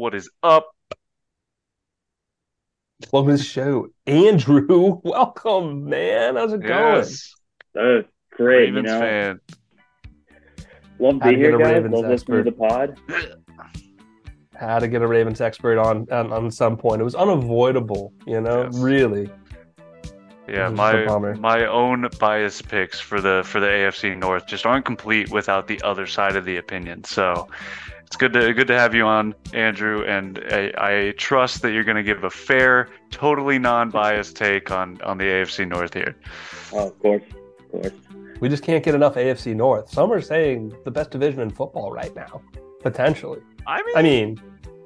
What is up? Welcome to the show, Andrew. Welcome, man. How's it going? Yes. Oh, great. Ravens you know, fan. love to How be to here, get a guys. Ravens Love listening to the pod. going? How to get a Ravens expert on, on on some point. It was unavoidable, you know. Yes. Really. Yeah, This is a bummer. my my own bias picks for the for the AFC North just aren't complete without the other side of the opinion. So it's good to good to have you on, Andrew, and I, I trust that you're going to give a fair, totally non-biased take on on the AFC North here. Oh, of course, of course. We just can't get enough AFC North. Some are saying the best division in football right now, potentially. I mean, I mean,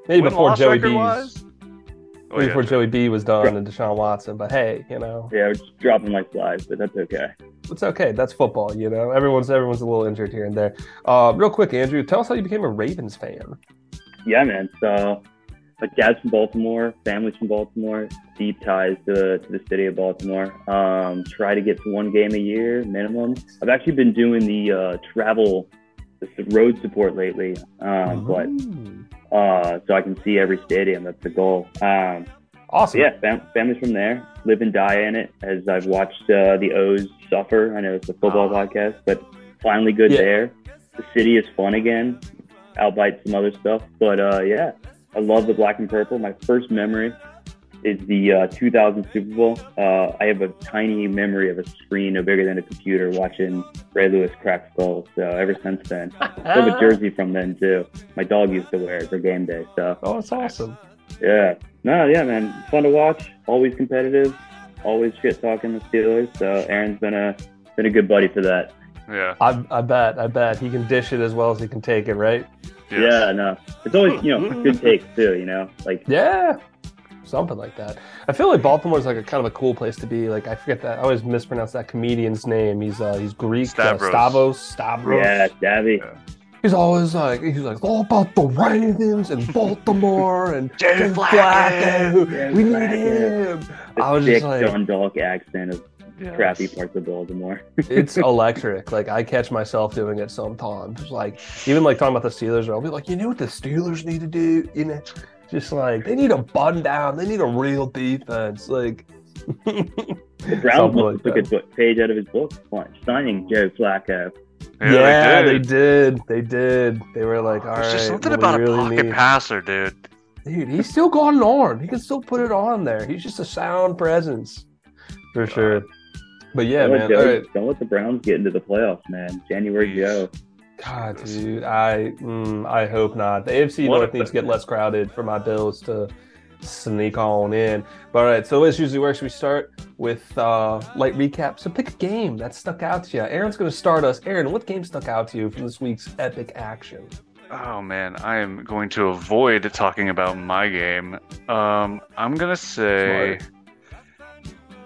maybe before Joey B's, record-wise? Oh, maybe yeah, before. Joey B was done and Deshaun Watson. But hey, you know, Yeah, we're just dropping like flies, but that's okay. it's okay. That's football. You know, everyone's everyone's a little injured here and there. Uh, real quick, Andrew, tell us how you became a Ravens fan. Yeah, man. So, my dad's from Baltimore, family's from Baltimore, deep ties to, to the city of Baltimore. Um, try to get to one game a year minimum. I've actually been doing the uh, travel, the road support lately, um, but Ooh. Uh, so I can see every stadium. That's the goal. Um, awesome. Yeah, fam- family's from there. Live and die in it. As I've watched uh, the O's suffer. I know it's a football Ah. podcast, but finally good Yeah. there. The city is fun again, albeit some other stuff. But uh, yeah, I love the black and purple. My first memory is the uh, 2000 Super Bowl. Uh, I have a tiny memory of a screen no bigger than a computer watching Ray Lewis crack skulls. So ever since then, I have a jersey from then too. My dog used to wear it for game day. So Oh, it's awesome. yeah. No, yeah, man. Fun to watch. Always competitive. Always shit talking the Steelers. So Aaron's been a been a good buddy for that. Yeah. I, I bet. I bet he can dish it as well as he can take it, right? yes. Yeah, no. It's always, you know, good takes too, you know? Like Yeah, something like that. I feel like Baltimore's like a kind of a cool place to be. Like I forget that. I always mispronounce that comedian's name. He's uh he's Greek. uh, Stavros. Stavros. Stavros. yeah, Davy. Yeah. He's always like he's like all about the Ravens and Baltimore and Jay Jay Flacco. Flacco. We need Flacco. him. The I was thick just like, John Dog accent of Yes. crappy parts of Baltimore. it's electric. Like I catch myself doing it sometimes. Like even like talking about the Steelers, I'll be like, you know what the Steelers need to do? You know, just like they need a bun down. They need a real defense. Like The Browns like have took a page out of his book. What, signing Joe Flacco. Yeah, they they did. did. They did. They were like, all There's right, just something what we about a really pocket need- passer, dude. Dude, he's still got an arm. He can still put it on there. He's just a sound presence, for sure. But yeah, don't, let man. Joe- All right. don't let the Browns get into the playoffs, man. January Jeez. Joe. God, dude, I mm, I hope not. The AFC What North needs to get less crowded for my Bills to sneak on in. But all right, so as usually works, we start with uh, light recap. So pick a game that stuck out to you. Aaron's going to start us. Aaron, what game stuck out to you from this week's epic action? Oh man, I am going to avoid talking about my game. Um, I'm gonna say,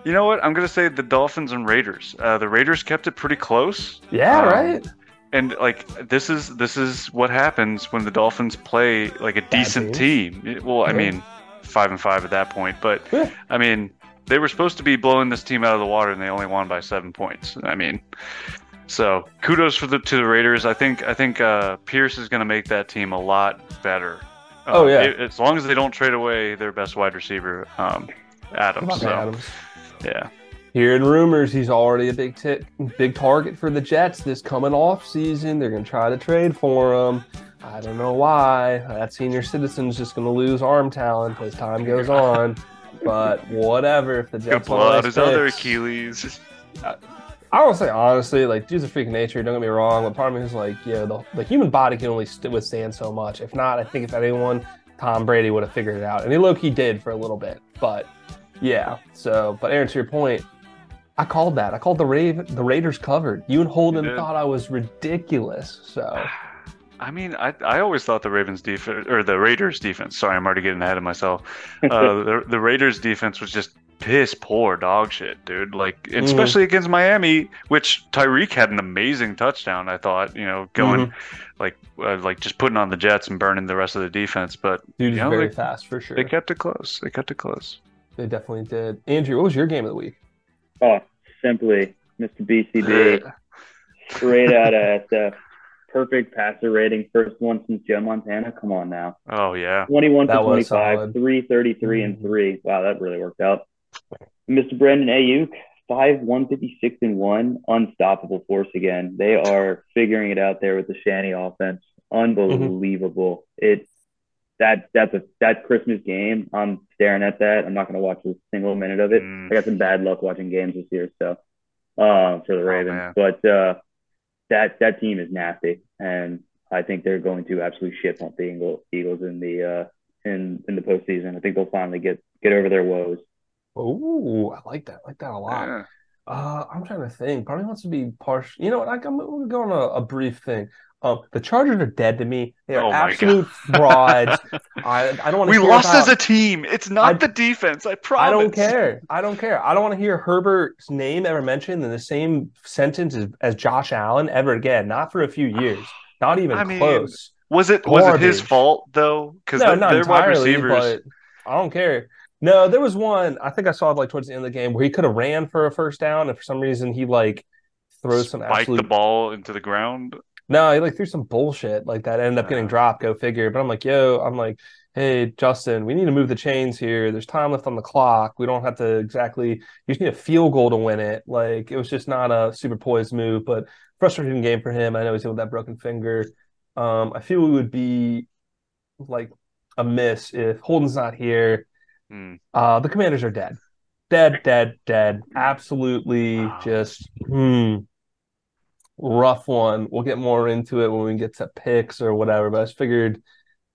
you know what? I'm gonna say the Dolphins and Raiders. Uh, the Raiders kept it pretty close, Yeah, Um, right. And like this is this is what happens when the Dolphins play like a decent team. It- Well, I mean, five and five at that point, but Yeah. I mean, they were supposed to be blowing this team out of the water, and they only won by seven points. I mean, so kudos for the to the Raiders. I think I think uh, Pierce is going to make that team a lot better. Oh, Um, yeah. it- as long as they don't trade away their best wide receiver, um, Adams. So Adams. yeah, Hearing rumors, he's already a big tit, big target for the Jets this coming off season. They're going to try to trade for him. I don't know why. That senior citizen's just going to lose arm talent as time goes on. But whatever. If the Jets want out his other Achilles. I don't say honestly, like dude's a freak of nature. Don't get me wrong, but part of me is like, yeah, the, the human body can only st- withstand so much. If not, I think if anyone, Tom Brady would have figured it out, and he low key did for a little bit. But yeah, so but Aaron, to your point, I called that. I called the Raven, the Raiders covered. You and Holden You thought I was ridiculous. So I mean, I, I always thought the Ravens defense or the Raiders defense. Sorry, I'm already getting ahead of myself. Uh, the the Raiders defense was just piss poor dog shit, dude. Like Mhm. especially against Miami, which Tyreek had an amazing touchdown. I thought, you know, going like uh, like just putting on the Jets and burning the rest of the defense. But dude you know, very they, fast for sure. they kept it close. They kept it close. They definitely did. Andrew, what was your game of the week? Oh, simply Mr. BCB, straight out of SF. perfect passer rating, first one since Joe Montana. Come on now. Oh yeah. 21 That for 25, 333 and Mhm. 3. Wow, that really worked out. Mr. Brandon Aiyuk, 5 156 and 1, unstoppable force again. They are figuring it out there with the Shanny offense. Unbelievable. It that that's a that Christmas game. I'm staring at that. I'm not going to watch a single minute of it. Mm. I got some bad luck watching games this year, so uh, for the Ravens. man. but uh, that that team is nasty, and I think they're going to absolutely shit on the Eagle- Eagles in the uh, in in the postseason. I think they'll finally get get over their woes. Ooh, I like that. I like that a lot. Yeah. Uh, I'm trying to think. Probably wants to be partial. You know what? I, I'm going to go on a, a brief thing. Um, the Chargers are dead to me. They are Oh absolute frauds. I I don't want to. We lost as a team. It's not I- the defense. I promise. I don't care. I don't care. I don't want to hear Herbert's name ever mentioned in the same sentence as, as Josh Allen ever again. Not for a few years. Not even I mean, close. Was it was it his fault though? Because No, not their wide entirely, receivers. but I don't care. No, there was one. I think I saw it like towards the end of the game where he could have ran for a first down, and for some reason he like throws some spiked absolute. the ball into the ground. No, he like threw some bullshit like that. Ended up getting dropped. Go figure. But I'm like, yo, I'm like, hey, Justin, we need to move the chains here. There's time left on the clock. We don't have to exactly. You just need a field goal to win it. Like it was just not a super poised move, but frustrating game for him. I know he's dealing with that broken finger. Um, I feel it would be like a miss if Holden's not here. Hmm. Uh, the Commanders are dead, dead, dead, dead. Absolutely, Wow. just hmm, rough one. We'll get more into it when we get to picks or whatever. But I just figured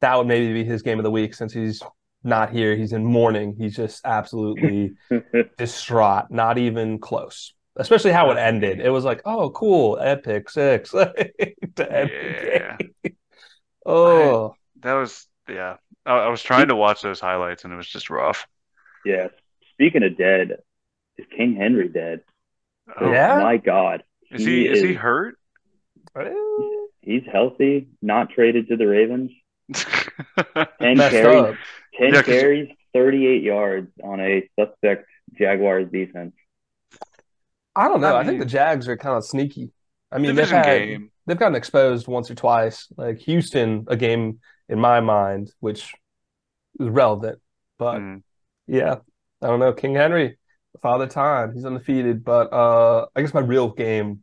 that would maybe be his game of the week since he's not here. He's in mourning. He's just absolutely distraught. Not even close. Especially how it ended. It was like, oh, cool, epic six to Yeah. the game. Oh, That was yeah. I, I was trying to watch those highlights and it was just rough. yeah. Speaking of dead, is King Henry dead? Oh, Yeah? My God. Is he is he hurt? He's healthy, not traded to the Ravens. 10 messed carries, up. 10 Yeah, 'cause- carries, 38 yards on a suspect Jaguars defense. I don't know. I I, think the Jags are kind of sneaky. I mean, they've had game. they've gotten exposed once or twice. Like Houston, a game in my mind, which is relevant. But Mm. yeah, I don't know. King Henry, father time, he's undefeated. But uh, I guess my real game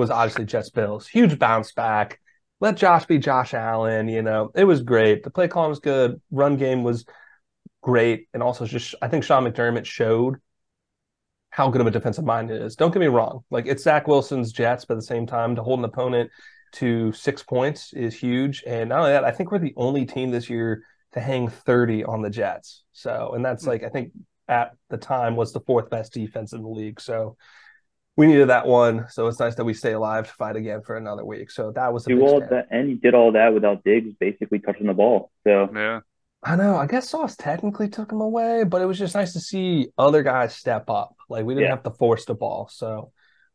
was obviously Jets Bills. Huge bounce back. Let Josh be Josh Allen. You know, it was great. The play call was good. Run game was great, and also just I think Sean McDermott showed how good of a defensive mind it is. Don't get me wrong. Like it's Zach Wilson's Jets, but at the same time, to hold an opponent to six points is huge. And not only that, I think we're the only team this year to hang 30 on the Jets. So, and that's hmm. like, I think at the time was the fourth best defense in the league. So we needed that one. So it's nice that we stay alive to fight again for another week. So that was a Do big all that, and he did all that without Diggs basically touching the ball. So Yeah. I know. I guess Sauce technically took him away, but it was just nice to see other guys step up. Like we didn't Yeah. have to force the ball. So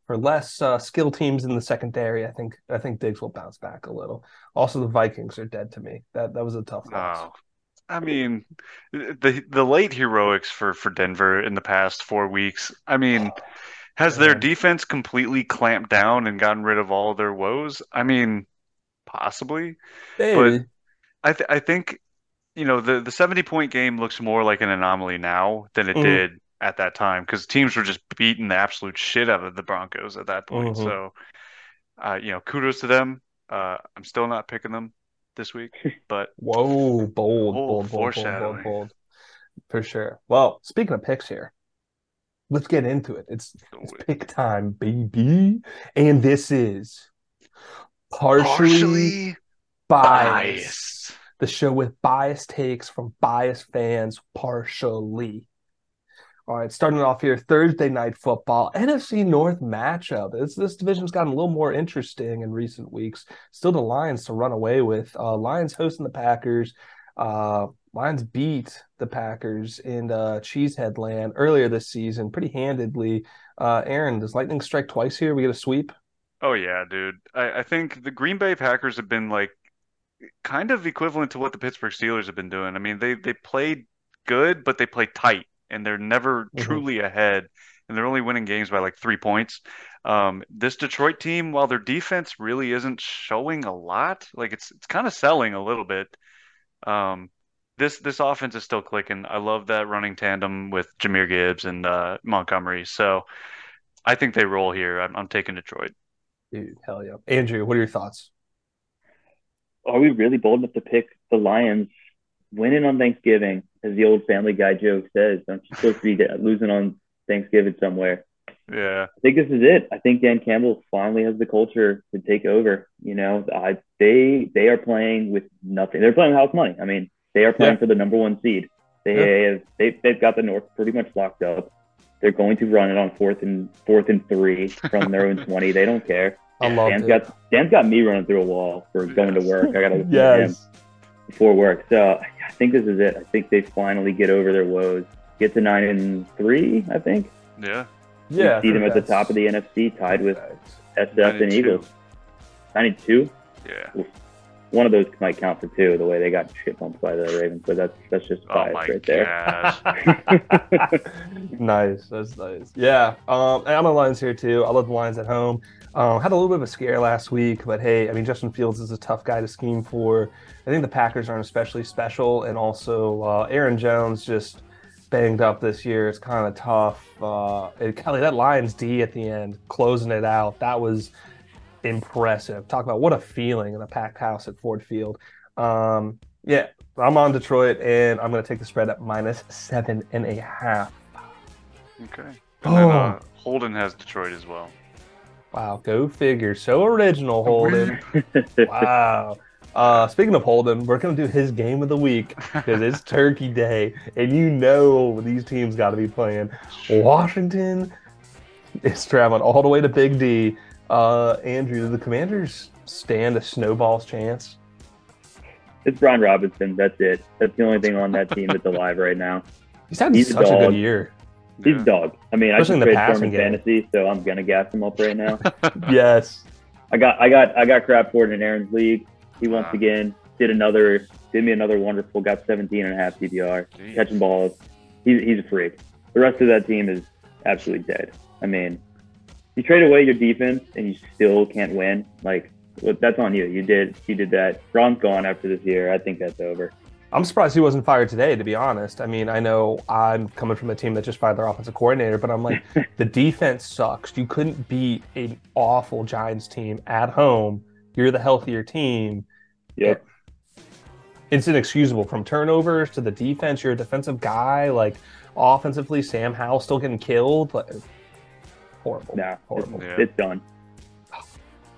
for less uh, skill teams in the secondary, I think I think Diggs will bounce back a little. Also, the Vikings are dead to me. That that was a tough loss. Oh, I mean, the the late heroics for for Denver in the past four weeks. I mean, has their defense completely clamped down and gotten rid of all their woes? I mean, possibly. Maybe. I th I think, you know, the the 70 point game looks more like an anomaly now than it Mhm. did at that time because teams were just beating the absolute shit out of the Broncos at that point. Mhm. So, uh, you know, kudos to them. Uh, I'm still not picking them this week, but Whoa, bold, Oh, bold, bold, bold, bold, bold. For sure. Well, speaking of picks here, let's get into it. It's it's pick time, baby. And this is partially, partially biased. biased. The show with biased takes from biased fans, partially. All right, starting off here, Thursday night football, NFC North matchup. This this division's gotten a little more interesting in recent weeks. Still the Lions to run away with. Uh, Lions hosting the Packers. Uh, Lions beat the Packers in uh, Cheesehead Land earlier this season, pretty handedly. Uh, Aaron, does Lightning strike twice here? We get a sweep. Oh yeah, dude. I, I think the Green Bay Packers have been like kind of equivalent to what the Pittsburgh Steelers have been doing. I mean, they they played good, but they play tight, and they're never Mhm. truly ahead. and they're only winning games by like three points. Um, this Detroit team, while their defense really isn't showing a lot, like it's it's kind of selling a little bit. Um, this this offense is still clicking. I love that running tandem with Jahmyr Gibbs and uh, Montgomery. So I think they roll here. I'm, I'm taking Detroit. Dude, hell yeah. Andrew, what are your thoughts? Are we really bold enough to pick the Lions winning on Thanksgiving, as the old Family Guy joke says? Don't you supposed to be losing on Thanksgiving somewhere? Yeah, I think this is it. I think Dan Campbell finally has the culture to take over. You know, I, they they are playing with nothing. They're playing with house money. I mean, they are playing Yeah. for the number one seed. They Yeah. have they, they've got the North pretty much locked up. They're going to run it on fourth and fourth and three from their own twenty. They don't care. I loved Dan's it. got Dan's got me running through a wall for going to work. I got to listen to him before work. So I think this is it. I think they finally get over their woes. Get to nine and three. I think. yeah. Yeah. I see them at the top of the NFC, tied with SF and. Eagles. Nine and two. Yeah. One of those might count for two. The way they got shit bumped by the Ravens, but that's that's just Oh bias my right there. nice. That's nice. Yeah. Um, and I'm on Lions here too. I love the Lions at home. Um, had a little bit of a scare last week, but hey, I mean, Justin Fields is a tough guy to scheme for. I think the Packers aren't especially special, and also uh, Aaron Jones just banged up this year. It's kind of tough. Uh, and Kelly, that Lions D at the end, closing it out, that was impressive. Talk about what a feeling in a packed house at Ford Field. Um, yeah, I'm on Detroit, and I'm going to take the spread at minus seven and a half. Okay. And then Oh. uh, Holden has Detroit as well. Wow, go figure. So original, Holden. wow. Uh, speaking of Holden, we're going to do his game of the week because it's Turkey Day, and you know these teams got to be playing. Washington is traveling all the way to Big D. Uh, Andrew, do the Commanders stand a snowball's chance? it's Brian Robinson. That's it. That's the only thing on that team that's alive right now. He's having He's such a, dog. good year. He's Yeah. a dog. I mean, I just in the traded for him in fantasy, so I'm gonna gas him up right now. Yes. I got I got I got crap for it in Aaron's league. He once Wow. again did another did me another wonderful, got 17 and a half PPR, Jeez. catching balls. He's he's a freak. The rest of that team is absolutely dead. I mean, you trade away your defense and you still can't win. Like that's on you. You did you did that. Ron's gone after this year. I think that's over. I'm surprised he wasn't fired today, to be honest. I mean, I know I'm coming from a team that just fired their offensive coordinator, but I'm like, the defense sucks. You couldn't beat an awful Giants team at home. You're the healthier team. Yep. It's inexcusable from turnovers to the defense. You're a defensive guy. Like, offensively, Sam Howell still getting killed. Like, horrible. Nah, Horrible. Yeah. It's done.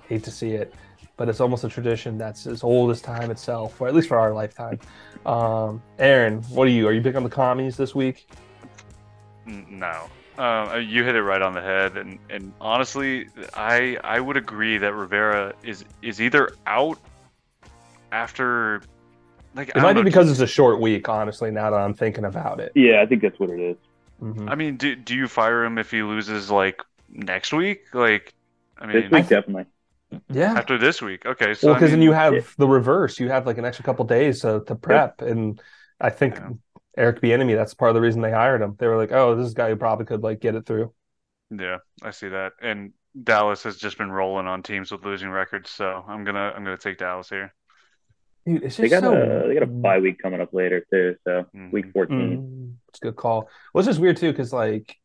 Hate to see it, but it's almost a tradition that's as old as time itself, or at least for our lifetime. Um, Aaron, what are you? Are you big on the commies this week? No. Uh, you hit it right on the head, and, and honestly, I I would agree that Rivera is is either out after, like It I might don't be know, because it's a short week, honestly, now that I'm thinking about it. Yeah, I think that's what it is. Mhm. I mean, do do you fire him if he loses like next week? Like, I This mean, week definitely. Yeah. after this week. Okay, so Well, I because then you have yeah. the reverse. You have like an extra couple days to, to prep. And I think Yeah. Eric Bieniemy, that's part of the reason they hired him. They were like, oh, this is a guy who probably could like get it through. Yeah, I see that. And Dallas has just been rolling on teams with losing records, so I'm gonna I'm gonna take Dallas here. Dude, it's just They got so a they got a bye week coming up later too. So Mhm. week 14. Mm, it's a good call. Well, it's just weird too, because like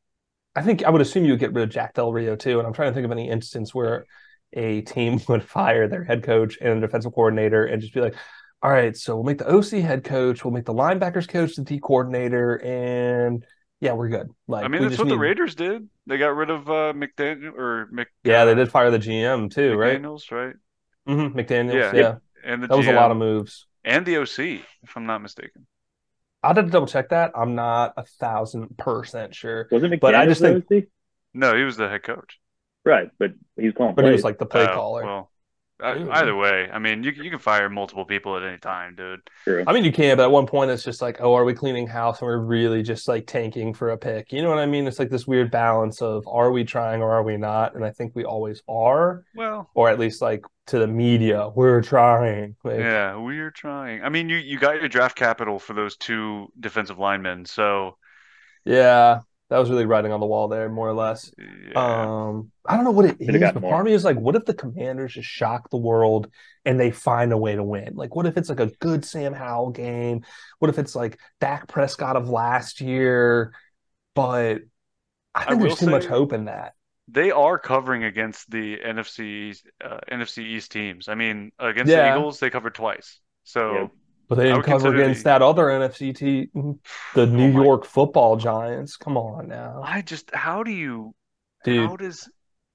I think I would assume you would get rid of Jack Del Rio too. And I'm trying to think of any instance where a team would fire their head coach and defensive coordinator and just be like, all right, so we'll make the OC head coach, we'll make the linebackers coach the D coordinator, and yeah, we're good. Like I mean, that's just what the Raiders did. They got rid of uh, McDaniel or Mc. Yeah, they uh, did fire the GM too, right? McDaniels, right? hmm McDaniels, Yeah. yeah. And the That was a lot of moves. and the OC, if I'm not mistaken. I'd have to double check that. I'm not a thousand percent sure. Wasn't McDaniel But I just think- OC? No, he was the head coach. right, but he's calling But he was like the play Oh, caller. Well, Uh, I- Ooh. either way, I mean, you you can fire multiple people at any time, dude. True. I mean, you can, but at one point it's just like, oh, are we cleaning house and we're really just like tanking for a pick? You know what I mean? It's like this weird balance of are we trying or are we not? And I think we always are, Well, or at least like to the media, we're trying. Like, yeah, we're trying. I mean, you you got your draft capital for those two defensive linemen, so yeah. That was really writing on the wall there, more or less. Yeah. Um, I don't know what it Could've is, got but more. part of me is like, what if the Commanders just shock the world and they find a way to win? Like, what if it's like a good Sam Howell game? What if it's like Dak Prescott of last year? But I I think will there's too much hope in that. they are covering against the NFC uh, NFC East teams. I mean, against the Eagles, they covered twice. So Yep. But they I didn't cover against the- that other NFC team, the Oh New my- York Football Giants. Come on now, I just, how do you, dude. how does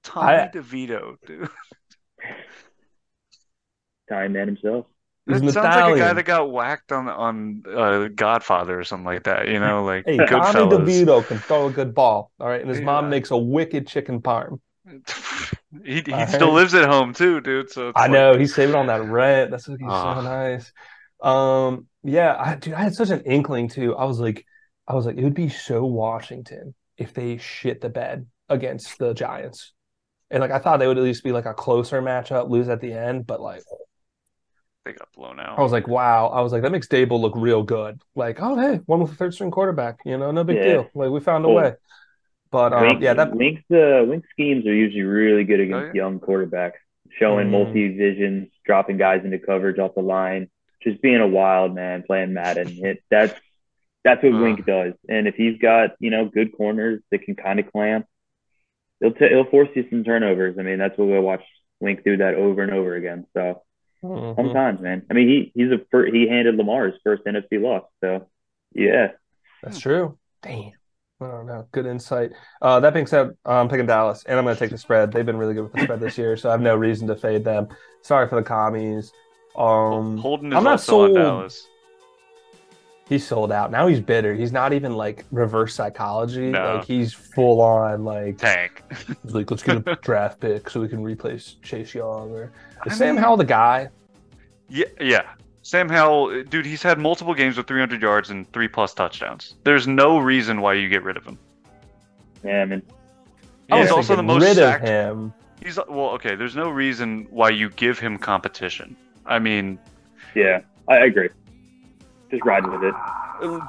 Tommy I- DeVito do? Time man himself. He's That sounds like a guy that got whacked on on uh, Godfather or something like that. You know, like Hey, Tommy Goodfellas. DeVito can throw a good ball. All right. And his mom makes a wicked chicken parm. he he All still right. lives at home too, dude. So it's I like- know he's saving on that rent. That's what he's Ah. so nice. Um, yeah, I dude, I had such an inkling too. I was like, I was like, it would be so Washington if they shit the bed against the Giants. And like I thought they would at least be like a closer matchup, lose at the end, but like they got blown out. I was like, wow. I was like, that makes Daboll look real good. Like, oh hey, one with a third string quarterback, you know, no big Yeah. deal. Like we found a way. But um, Wink, yeah, that Wink's uh, Wink schemes are usually really good against Oh, yeah. young quarterbacks, showing Mm. multi visions, dropping guys into coverage off the line, just being a wild man playing Madden. It, that's that's what Ugh. Wink does. And if he's got you know good corners that can kind of clamp, he'll t- he'll force you some turnovers. I mean, that's what we watch Wink do that over and over again. So Mhm. sometimes, man. I mean, he he's a fir- he handed Lamar's first NFC loss. So yeah, That's true. Damn. I don't know. Good insight. Uh, that being said, I'm picking Dallas, and I'm going to take the spread. They've been really good with the spread this year, so I have no reason to fade them. Sorry for the commies. Um, Holden is I'm not also on sold. Dallas. he's sold out. Now he's bitter. He's not even like reverse psychology. No. Like he's full on like, Tank. he's like let's get a draft pick so we can replace Chase Young or I is Sam mean- Howell the guy? Yeah, yeah. Sam Howell, dude, he's had multiple games with 300 yards and three plus touchdowns. There's no reason why you get rid of him. yeah, I mean, I was He's also the most rid sacked. of him. He's well, okay. There's no reason why you give him competition. I mean, yeah, I, I agree. Just riding with it.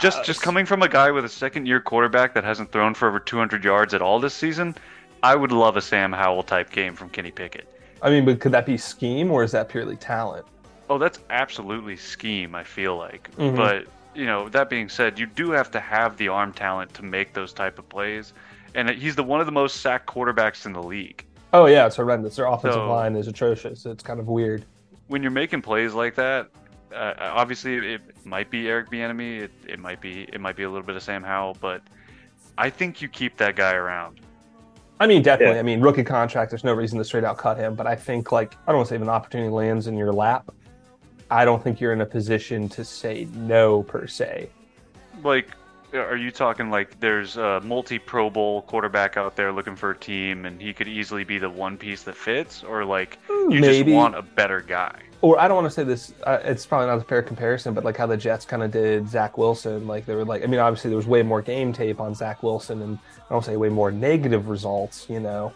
just just coming from a guy with a second year quarterback that hasn't thrown for over 200 yards at all this season, I would love a Sam Howell type game from Kenny Pickett. I mean, but could that be scheme or is that purely talent? Oh, that's absolutely scheme. I feel like, Mhm. but you know, that being said, you do have to have the arm talent to make those type of plays, and he's the one of the most sacked quarterbacks in the league. Oh yeah, it's horrendous. Their offensive So- line is atrocious. It's kind of weird. When you're making plays like that, uh, obviously it might be Eric Bieniemy, it, it might be it might be a little bit of Sam Howell, but I think you keep that guy around. I mean, definitely. Yeah. I mean, rookie contract. There's no reason to straight out cut him. But I think, like, I don't want to say if an opportunity lands in your lap, I don't think you're in a position to say no per se. Like, are you talking like there's a multi Pro Bowl quarterback out there looking for a team, and he could easily be the one piece that fits, or like you just want a better guy? Or I don't want to say this. Uh, it's probably not a fair comparison, but like how the Jets kind of did Zach Wilson. Like they were like, I mean, obviously there was way more game tape on Zach Wilson, and I don't say way more negative results, you know.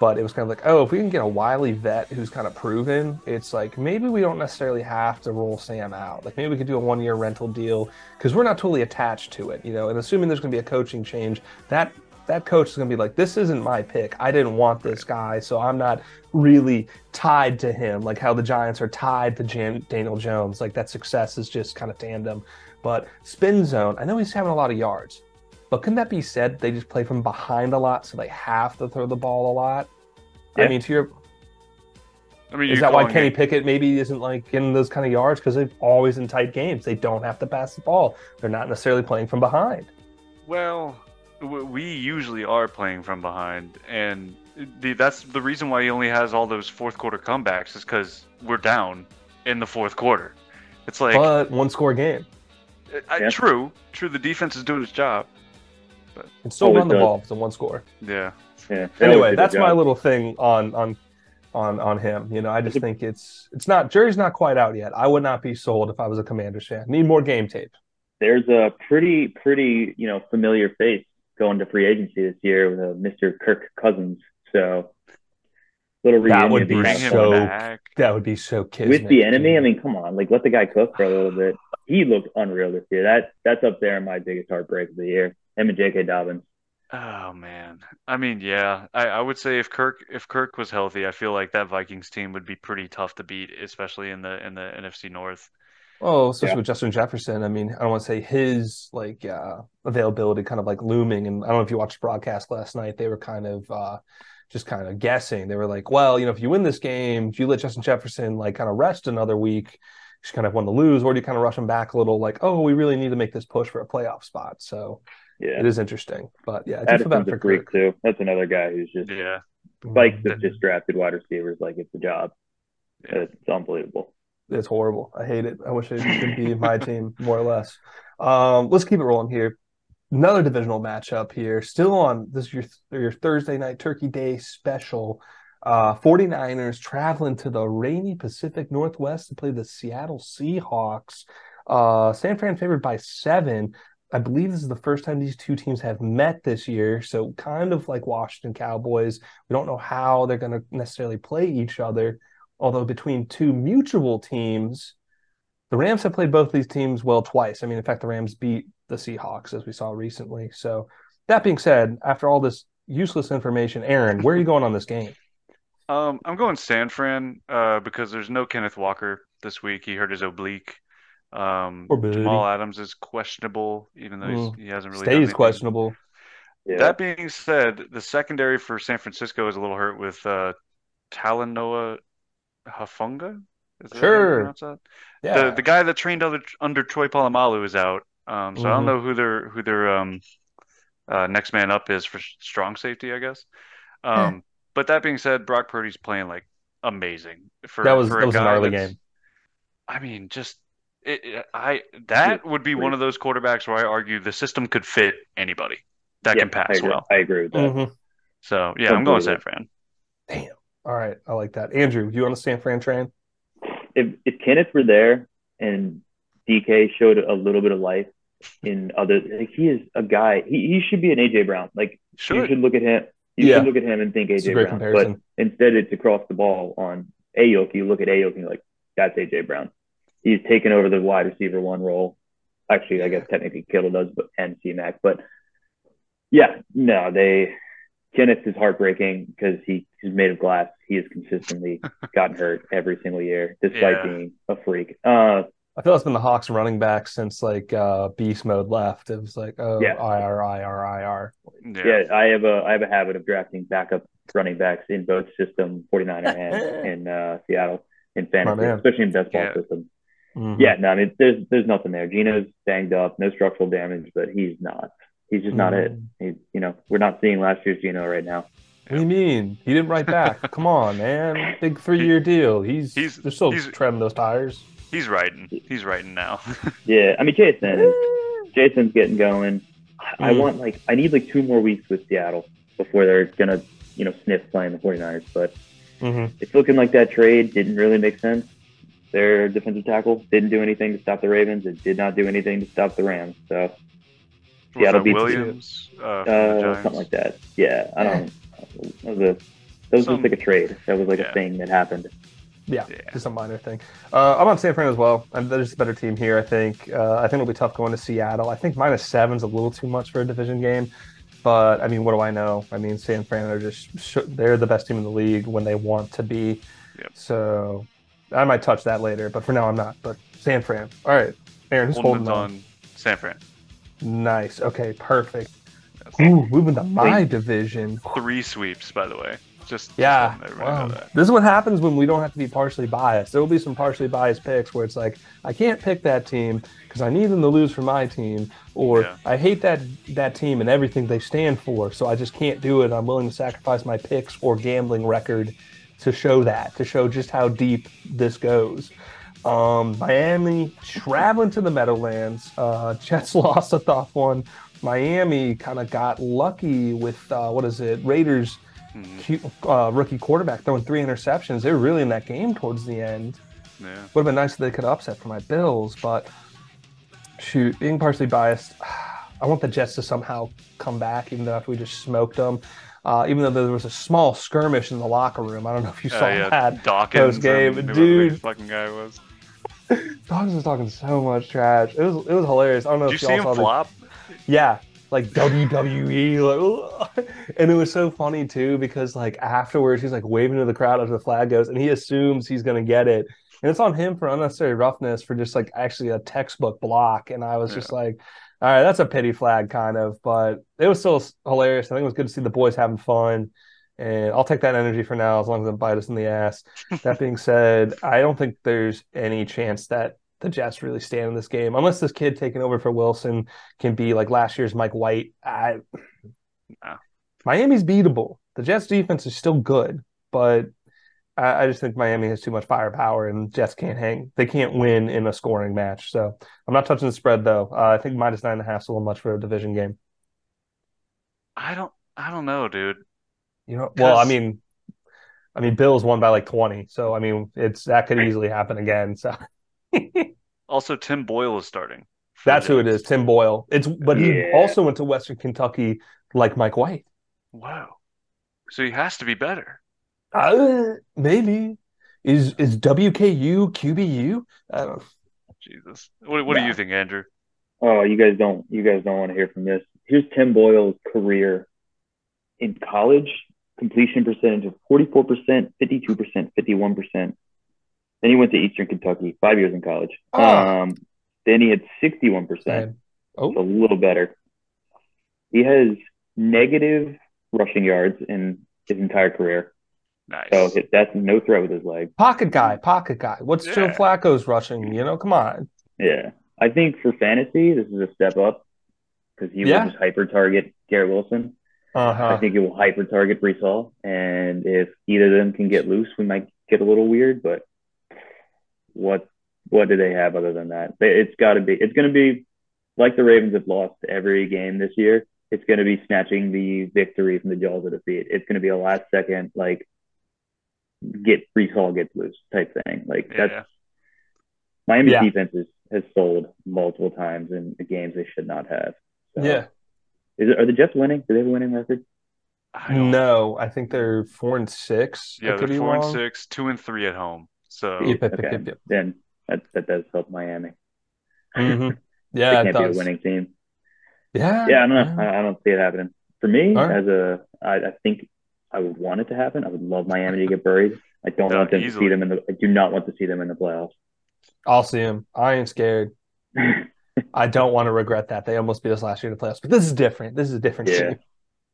But it was kind of like, oh, if we can get a wily vet who's kind of proven, it's like maybe we don't necessarily have to roll Sam out. Like maybe we could do a one year rental deal because we're not totally attached to it, you know. And assuming there's going to be a coaching change, that that coach is going to be like, this isn't my pick. I didn't want this guy, so I'm not really tied to him. Like how the Giants are tied to Jan- Daniel Jones. Like that success is just kind of tandem. But spin zone, I know he's having a lot of yards, but couldn't that be said? They just play from behind a lot, so they have to throw the ball a lot. I mean, to your I mean, is that why Kenny it- Pickett maybe isn't like getting those kind of yards because they're always in tight games. They don't have to pass the ball. They're not necessarily playing from behind. Well, we usually are playing from behind, and the, that's the reason why he only has all those fourth quarter comebacks is because we're down in the fourth quarter. It's like but one score game. Uh, I, Yeah. true, true. The defense is doing its job. And still Always run the does. ball if it's a one score. Yeah, Yeah. Anyway, that's my little thing on on on on him. You know, I just think it's it's not jury's not quite out yet. I would not be sold if I was a Commanders fan. Need more game tape. There's a pretty, pretty, you know, familiar face going to free agency this year with uh, a Mr. Kirk Cousins. So, little That reunion would be kind bring him so- back. That would be so kismet. with the enemy. dude. I mean, come on, like let the guy cook for a little bit. He looked unreal this year. That that's up there in my biggest heartbreak of the year. Him and J.K. Dobbins. Oh man. I mean, yeah. I, I would say if Kirk if Kirk was healthy, I feel like that Vikings team would be pretty tough to beat, especially in the in the NFC North. Oh, especially Yeah. with Justin Jefferson. I mean, I don't want to say his like uh, availability kind of like looming. And I don't know if you watched the broadcast last night. They were kind of uh, just kind of guessing. They were like, well, you know, if you win this game, do you let Justin Jefferson like kind of rest another week? Just kind of want to lose, or do you kind of rush him back a little? Like, oh, we really need to make this push for a playoff spot. So Yeah. it is interesting. But yeah, I do feel for a freak Kirk. too. That's another guy who's just Yeah. Spikes Mhm. have just drafted wide receivers like it's a job. Yeah. It's unbelievable. It's horrible. I hate it. I wish it could be my team more or less. Um, let's keep it rolling here. Another divisional matchup here. Still on this is your your Thursday night Turkey Day special. Uh 49ers traveling to the rainy Pacific Northwest to play the Seattle Seahawks. Uh San Fran favored by seven. I believe this is the first time these two teams have met this year. So kind of like Washington Cowboys. We don't know how they're going to necessarily play each other although between two mutual teams, the Rams have played both these teams well twice. I mean, in fact, the Rams beat the Seahawks as we saw recently. So, that being said, after all this useless information, Aaron, where are you going on this game? Um, I'm going San Fran uh, because there's no Kenneth Walker this week. He hurt his oblique. Um, Poor. Jamal Adams is questionable, even though he's, Mm. he hasn't really done Stays questionable. Yeah. That being said, the secondary for San Francisco is a little hurt with uh, Talanoa Hufanga. Is that how you Sure. pronounce that? Yeah. The the guy that trained under under Troy Polamalu is out. Um, so I don't Mhm. know who their who their um uh, next man up is for strong safety, I guess. Um, but that being said, Brock Purdy's playing like amazing for that was for that a was an early game. I mean, just it, it- I that would be one of those quarterbacks where I argue the system could fit anybody that Yeah, can pass agree. well. I agree with that. Mhm. So yeah, I'm going San Fran. Damn. All right, I like that. Andrew, you on the San Fran train? If if Kenneth were there and DK showed a little bit of life in other, like he is a guy. He he should be an AJ Brown. Like you Should should look at him. You Yeah. should look at him and think AJ Brown. comparison. But instead, it's across the ball on Aiyuk. You look at Aiyuk and you're like, that's AJ Brown. He's taken over the wide receiver one role. Actually, I guess technically Kittle does, but and C Mac. But yeah, no, they Kenneth is heartbreaking because he he's made of glass. He has consistently gotten hurt every single year, despite Yeah. being a freak. Uh, I feel it's been the Hawks running back since like uh beast mode left. It was like oh Yeah. IR IR IR. yeah. yeah, I have a I have a habit of drafting backup running backs in both system 49er and in uh, Seattle in fantasy, man. especially in best ball Yeah. system. Mhm. Yeah, no, I mean there's there's nothing there. Geno's banged up, no structural damage, but he's not. He's just not it. Mhm. He, you know, we're not seeing last year's Geno right now. What do you mean? He didn't write back. Come on, man. Big three year deal. He's He's- they're still he's- treading those tires. He's writing. He's writing now. Yeah, I mean Jason is Jason's getting going. I Mm. want like I need like two more weeks with Seattle before they're gonna you know sniff playing the 49ers, but hmm it's looking like that trade didn't really make sense. Their defensive tackle didn't do anything to stop the Ravens. It did not do anything to stop the Rams. So Was Seattle that beats the Williams uh, the uh, something like that. Yeah, I don't. That was, a, that was Some- just like a trade. That was like yeah. a thing that happened. Yeah, Yeah. just a minor thing. Uh, I'm on San Fran as well. I'm, they're just a better team here. I think. Uh, I think it'll be tough going to Seattle. I think minus seven's a little too much for a division game. But I mean, what do I know? I mean, San Fran are just they're the best team in the league when they want to be. Yep. So I might touch that later, but for now I'm not. But San Fran. All right, Aaron, who's holding Holden's on? on San Fran. Nice. Okay, perfect. Yes. Ooh, moving to my division. Three sweeps, by the way. Just just Yeah. letting everybody know Wow. that. This is what happens when we don't have to be partially biased. There will be some partially biased picks where it's like, I can't pick that team because I need them to lose for my team, or Yeah. I hate that that team and everything they stand for, so I just can't do it. I'm willing to sacrifice my picks or gambling record to show that, to show just how deep this goes. Um, Miami traveling to the Meadowlands. Uh, Jets lost a tough one. Miami kind of got lucky with uh, what is it? Raiders Mhm. uh, rookie quarterback throwing three interceptions. They were really in that game towards the end. Yeah. Would have been nice if they could upset for my Bills, but shoot, being partially biased, I want the Jets to somehow come back, even though after we just smoked them. Uh, even though there was a small skirmish in the locker room. I don't know if you Uh, saw yeah, that. Dawkins. whoever the dude. fucking guy was. Dogs was talking so much trash. It was it was hilarious. I don't know Did you if see y'all him saw the- Yeah, like WWE, like, and it was so funny too because like afterwards he's like waving to the crowd as the flag goes, and he assumes he's gonna get it, and it's on him for unnecessary roughness for just like actually a textbook block, and I was Yeah. just like, all right, that's a pity flag kind of, but it was still hilarious. I think it was good to see the boys having fun. And I'll take that energy for now as long as it bite us in the ass. that being said, I don't think there's any chance that the Jets really stand in this game unless this kid taking over for Wilson can be like last year's Mike White. I, No. Miami's beatable. The Jets defense is still good, but I, I just think Miami has too much firepower and Jets can't hang. They can't win in a scoring match. So I'm not touching the spread though. Uh, I think minus nine and a half is a little much for a division game. I don't I don't know, dude. You know, well, I mean, I mean, Bills won by like 20, so I mean, it's that could easily happen again. So Also, Tim Boyle is starting. that's who it is, Tim Boyle. It's but he also went to Western Kentucky like Mike White. Wow. So he has to be better. Uh, maybe is is WKU QBU? I don't Jesus. What what do you think, Andrew? Oh, you guys don't you guys don't want to hear from this. Here's Tim Boyle's career in college completion percentage of 44%, 52%, 51%. Then he went to Eastern Kentucky, five years in college. Ah. Um, then he had 61%, Oh, so a little better. He has negative rushing yards in his entire career. Nice. So it- that's no threat with his leg. pocket guy, pocket guy. What's Joe Flacco's rushing? You know, come on. Yeah. I think for fantasy, this is a step up because he Yeah. will just hyper target Garrett Wilson. Uh I think it will hyper target Breece Hall. And if either of them can get loose, we might get a little weird. But what what do they have other than that? It's got to be. It's going to be like the Ravens have lost every game this year. It's going to be snatching the victory from the jaws of defeat. It's going to be a last second like get Breece Hall gets loose type thing. Like yeah. that's Miami Yeah. defense is, has sold multiple times in the games they should not have. So, Yeah. Is it, are the Jets winning? Do they have a winning record? I No, I think they're four and six. Yeah, they're be four and six, two and three at home. So Yep, yep, Okay. yep, yep. Then that, that does help Miami. Mhm. Yeah, it can't be a winning team. Yeah, Yeah, I don't know. I, I don't see it happening. For me, All right. as a, I, I think I would want it to happen. I would love Miami to get buried. I don't Yeah, want them to see them in the. I do not want to see them in the playoffs. I'll see them. I ain't scared. I don't want to regret that. They almost beat us last year in the playoffs, but this is different. This is a different Yeah. team.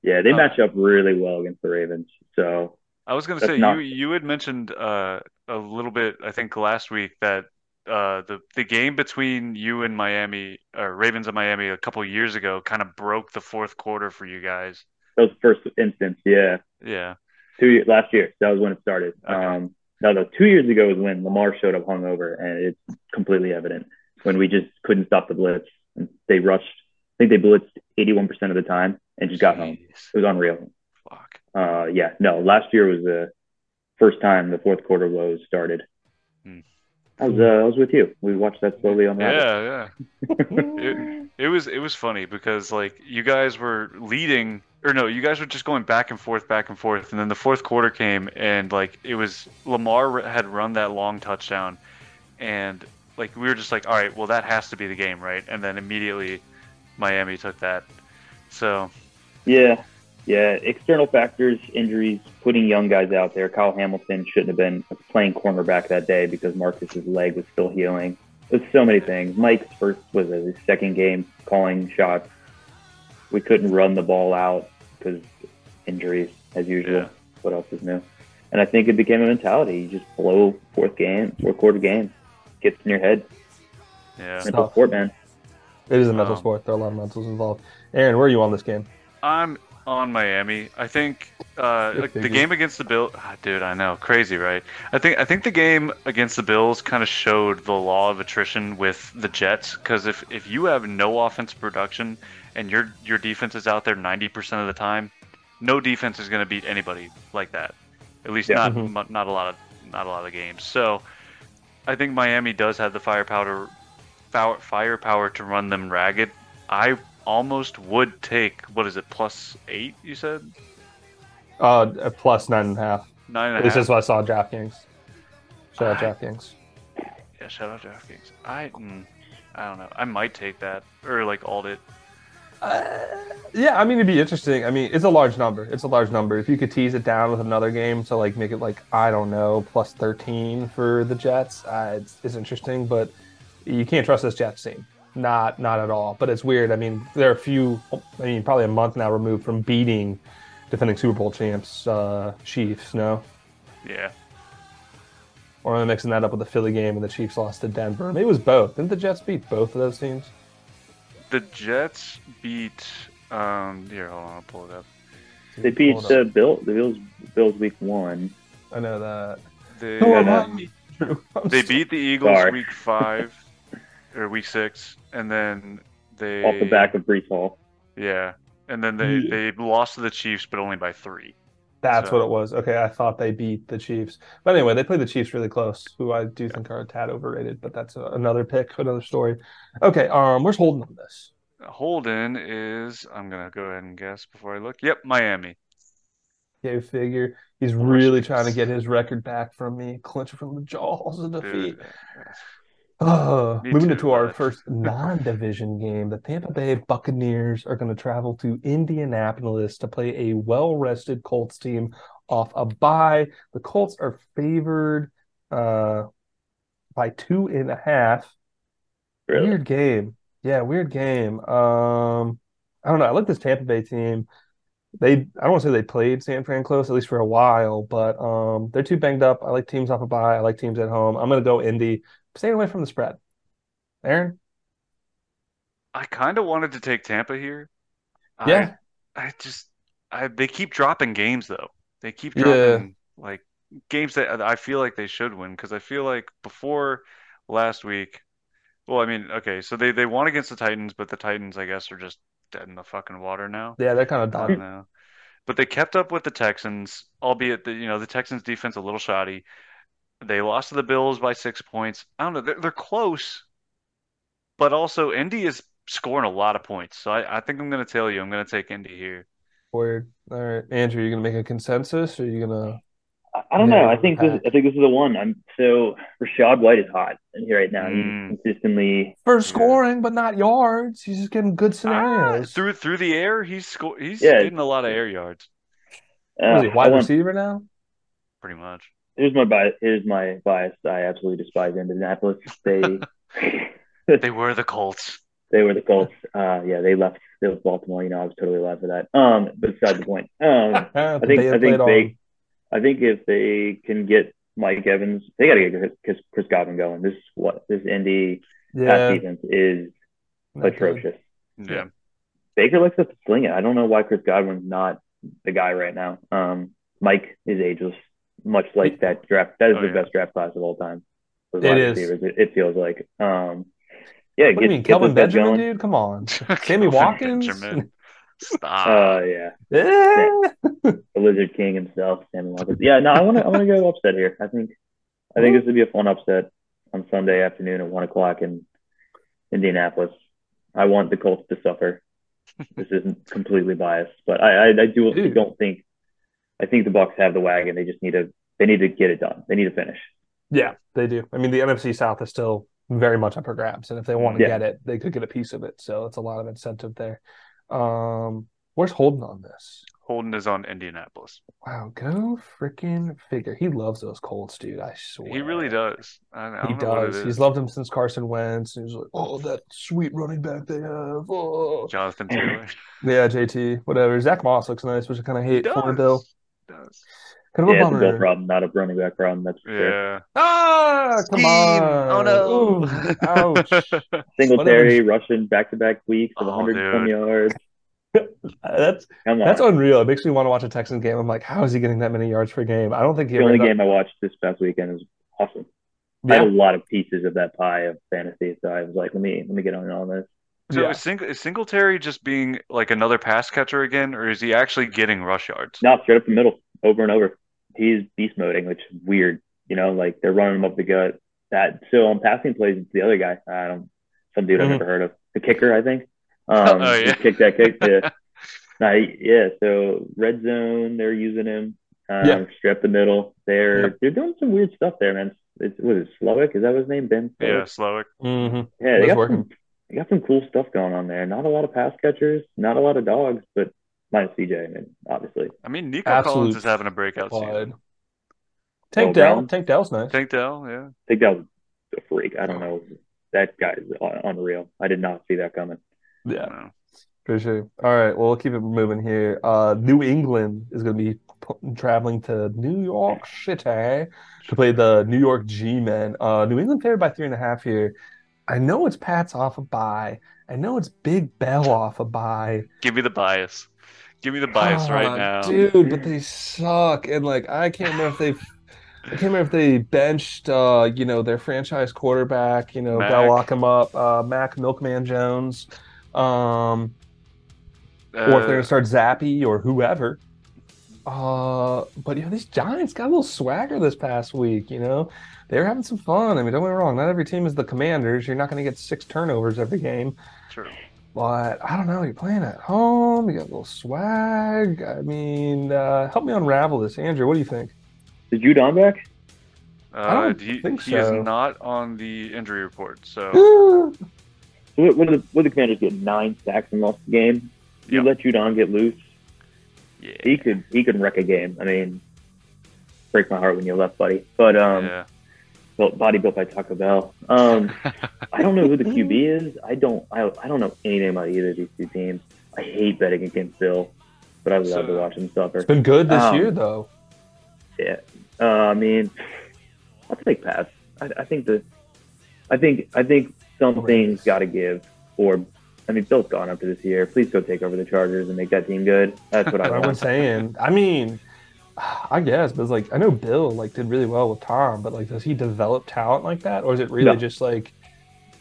yeah, they Uh, match up really well against the Ravens. So I was gonna say not- you you had mentioned uh, a little bit I think last week that uh, the the game between you and Miami or Ravens and Miami a couple years ago kind of broke the fourth quarter for you guys. That was the first instance. Yeah, Yeah. two last year. That was when it started. Okay. Um, no, no, two years ago was when Lamar showed up hungover, and it's completely evident when we just couldn't stop the blitz. And they rushed. I think they blitzed 81% of the time and just got home. It was unreal. Fuck. Uh, yeah, no, last year was the first time the fourth quarter lows started. Hmm. I was, uh, I was with you. We watched that slowly on the Yeah, yeah. It, it was it was funny because like you guys were leading or no, you guys were just going back and forth, back and forth, and then the fourth quarter came and like it was Lamar had run that long touchdown, and like we were just like, all right, well that has to be the game, right? And then immediately Miami took that. So Yeah, yeah. External factors, injuries, putting young guys out there. Kyle Hamilton shouldn't have been playing cornerback that day because Marcus's leg was still healing. There's so many things. Mike's first was his second game calling shots. We couldn't run the ball out because injuries, as usual. Yeah. What else is new? And I think it became a mentality. You just blow fourth game, fourth quarter game, gets in your head. yeah, Mental sport, man. It is a mental Um, sport. There are a lot of mentals involved. Aaron, where are you on this game? I'm on Miami. I think uh, like the game against the Bills, ah, dude. I know, crazy, right? I think I think the game against the Bills kind of showed the law of attrition with the Jets. Because if if you have no offense production and your your defense is out there 90% of the time, no defense is going to beat anybody like that. At least Yeah. not Mhm. mu- not a lot of not a lot of games. So I think Miami does have the firepower firepower to run them ragged. I almost would take what is it plus eight? You said Uh, a plus nine and a half. nine and a This half. is what I saw DraftKings. Shout out I- DraftKings. Yeah, shout out DraftKings. I mm, I don't know. I might take that or like alt it. Uh, yeah, I mean it'd be interesting. I mean, it's a large number. It's a large number. If you could tease it down with another game to like make it like I don't know plus thirteen for the Jets, uh, it's, it's interesting. But you can't trust this Jets team. Not not at all. But it's weird. I mean, they're a few. I mean, probably a month now removed from beating defending Super Bowl champs uh, Chiefs. No. Yeah. Or am I mixing that up with the Philly game and the Chiefs lost to Denver? Maybe it was both. Didn't the Jets beat both of those teams? The Jets beat. Um, here, hold on, I'll pull it up. They beat the up. Bill, the Bills, Bills week one. I know that. They, Who am I? They beat the Eagles Sorry. week five or week six, and then they off the back of Breece Hall. Yeah, and then they they lost to the Chiefs, but only by three. That's So- what it was. Okay, I thought they beat the Chiefs, but anyway, they played the Chiefs really close, who I do think are a tad overrated. But that's a, another pick, another story. Okay, um, where's Holden on this? Holden is. I'm gonna go ahead and guess before I look. Yep, Miami. Go figure. He's course really trying to get his record back from me, clinch from the jaws of defeat. Dude, Oh, Me moving too, into our first non-division game, the Tampa Bay Buccaneers are going to travel to Indianapolis to play a well-rested Colts team off a bye. The Colts are favored uh, by two and a half. Really? Weird game. Yeah, weird game. Um, I don't know. I like this Tampa Bay team. They, I don't want to say they played San Fran close, at least for a while, but um, they're too banged up. I like teams off a bye. I like teams at home. I'm going to go Indy. Staying away from the spread. Aaron? I kind of wanted to take Tampa here. Yeah. I, I just, I they keep dropping games though. They keep Yeah. dropping like games that I feel like they should win because I feel like before last week. Well, I mean, okay, so they they won against the Titans, but the Titans, I guess, are just dead in the fucking water now. Yeah, they're kind of done. don't. But they kept up with the Texans, albeit the you know the Texans defense a little shoddy. They lost to the Bills by six points. I don't know. They're, they're close, but also Indy is scoring a lot of points. So I, I think I'm going to tell you I'm going to take Indy here. Weird. All right, Andrew, you gonna make a consensus, or you gonna? I, I don't know. I think this. I think this is the one. I'm so Rachaad White is hot in here right now. Mm. He's consistently. For scoring, but not yards. He's just getting good Ah, scenarios. through through the air, he's sco- he's Yeah. getting a lot of air yards, Uh, What is he, I wide want- receiver now? pretty much. Here's my bias. Here's my bias. I absolutely despise Indianapolis. They They were the Colts. they were the Colts. Uh, yeah, they left. They left Baltimore. You know, I was totally alive for that. Um, but beside the point. Um, I I think I think they, I think if they can get Mike Evans, they got to get Chris, Chris Godwin going. This what this Indy pass yeah, defense is not good. atrocious. Yeah. Baker likes to sling it. I don't know why Chris Godwin's not the guy right now. Um, Mike is ageless, much like that draft. That is Oh, the yeah. best draft class of all time. For It receivers, it, it feels like. Um, yeah, What do you mean, Kelvin Benjamin, dude? Come on, Sammy Kelvin Watkins. Benjamin. Stop. Uh, yeah, Yeah. the Lizard King himself, Sammy Watkins. Yeah, no, I want to, I want to go upset here. I think, I think this would be a fun upset on Sunday afternoon at one o'clock in Indianapolis. I want the Colts to suffer. This isn't completely biased, but I, I, I do, Dude. don't think, I think the Bucks have the wagon. They just need to, they need to get it done. They need to finish. Yeah, they do. I mean, the NFC South is still very much up for grabs, and if they want to Yeah. get it, they could get a piece of it. So it's a lot of incentive there. Um, where's Holden on this? Holden is on Indianapolis. Wow, go freaking figure. He loves those Colts, dude. I swear. He really does. I, I He don't know what it does. He's loved him since Carson Wentz. He's like, oh, that sweet running back they have. Oh. Jonathan Taylor. Yeah, JT, whatever. Zack Moss looks nice, which I kind of He hate does. for Bill. He does. Kind of Yeah, a it's a bummer. problem, not a running back problem. That's for sure. Ah, come Scheme. on. Oh no. Ooh, ouch. Singletary rushing back to back weeks of Oh, 120 dude. yards. That's that's unreal. It makes me want to watch a Texans game. I'm like, how is he getting that many yards per game? I don't think he the only ended game I watched this past weekend was awesome. up- I had a lot of pieces of that pie of fantasy, so I was like, let me let me get on on this. So yeah. is, Sing- is Singletary just being like another pass catcher again, or is he actually getting rush yards? No, straight up the middle, over and over. He's beast moding, which is weird. You know, like they're running him up the gut. That so on passing plays, it's the other guy. I don't, some dude Mhm. I've never heard of, the kicker, I think. Um, Oh, he yeah. kicked that kick. Yeah. Nah, yeah. So red zone, they're using him. Um, Yeah. straight up the middle. They're Yep. they're doing some weird stuff there, man. It's what is it, Slowik? Is that his name? Ben? Yeah, Slowik? Slowik. Mhm. Yeah, they That's got working. some they got some cool stuff going on there. Not a lot of pass catchers, not a lot of dogs, but minus CJ, I mean, obviously. I mean, Nico Absolute Collins is having a breakout Clyde. season. Tank Dell. Brown? Tank Dell's nice. Tank Dell, yeah. Tank think that was a freak. I don't know. That guy is unreal. I did not see that coming. Yeah. No. For sure. All right. Well, we'll keep it moving here. Uh, New England is going to be p- traveling to New York City to play the New York G-Men. Uh, New England favored by three and a half here. I know it's Pat's off a bye. I know it's Big Bell off a bye. Give me the bias. Give me the bias Ah, right now. dude. But they suck, and like I can't remember if they, I can't remember if they benched, uh, you know, their franchise quarterback. You know, Mac. gotta lock him up. Uh, Mac Milkman Jones. Um, or if they're Uh, gonna start Zappe or whoever. Uh, but you know, these Giants got a little swagger this past week. You know, they were having some fun. I mean, don't get me wrong. Not every team is the Commanders. You're not gonna get six turnovers every game. true. But I don't know. You're playing at home. You got a little swag. I mean, uh, help me unravel this, Andrew. What do you think? Is Judon back? Uh, don't he think he is not on the injury report, so So what, what, did the, what did the Commanders get? Nine sacks and lost the game. You Yep. let Judon get loose. yeah, He could he could wreck a game. I mean, break my heart when you left, buddy. But um, yeah. Built, body built by Taco Bell. Um, I don't know who the QB is. I don't. I, I don't know anything about either of these two teams. I hate betting against Bill, but I love So- to watch him suffer. It's been good this Um, year, though. Yeah. Uh, I mean, I'll take pass. I, I think the, I think I think something's got to give. Or, I mean, Bill's gone up to this year. Please go take over the Chargers and make that team good. That's what I What I'm saying. I mean, I guess, but it's like I know Bill like did really well with Tom, but like, does he develop talent like that, or is it really No. just like,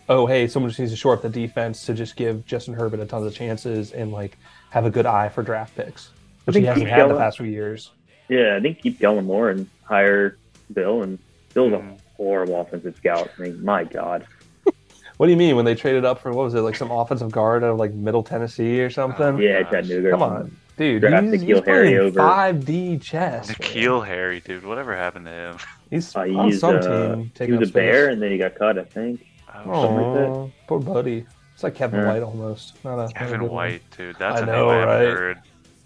oh, hey, someone just needs to shore up the defense to just give Justin Herbert a tons of chances and like have a good eye for draft picks, which he hasn't had the past few years. Yeah, I think keep Kellen Moore and hire Bill. And Bill's a Mhm. horrible offensive scout. I mean, my God. What do you mean when they traded up for what was it like some offensive guard out of like Middle Tennessee or something? Yeah. Chattanooga. Come on, dude. Draft He's, he's N'Keal Harry playing over- 5D chess. man. N'Keal Harry, dude. Whatever happened to him? He's Uh, on he's, some uh, team he was up a bear, and then he got cut. I think. Oh, like that. Poor buddy. It's like Kevin Yeah. White almost. Not a, not a Kevin one. White, dude. That's I a know, name I haven't right? heard.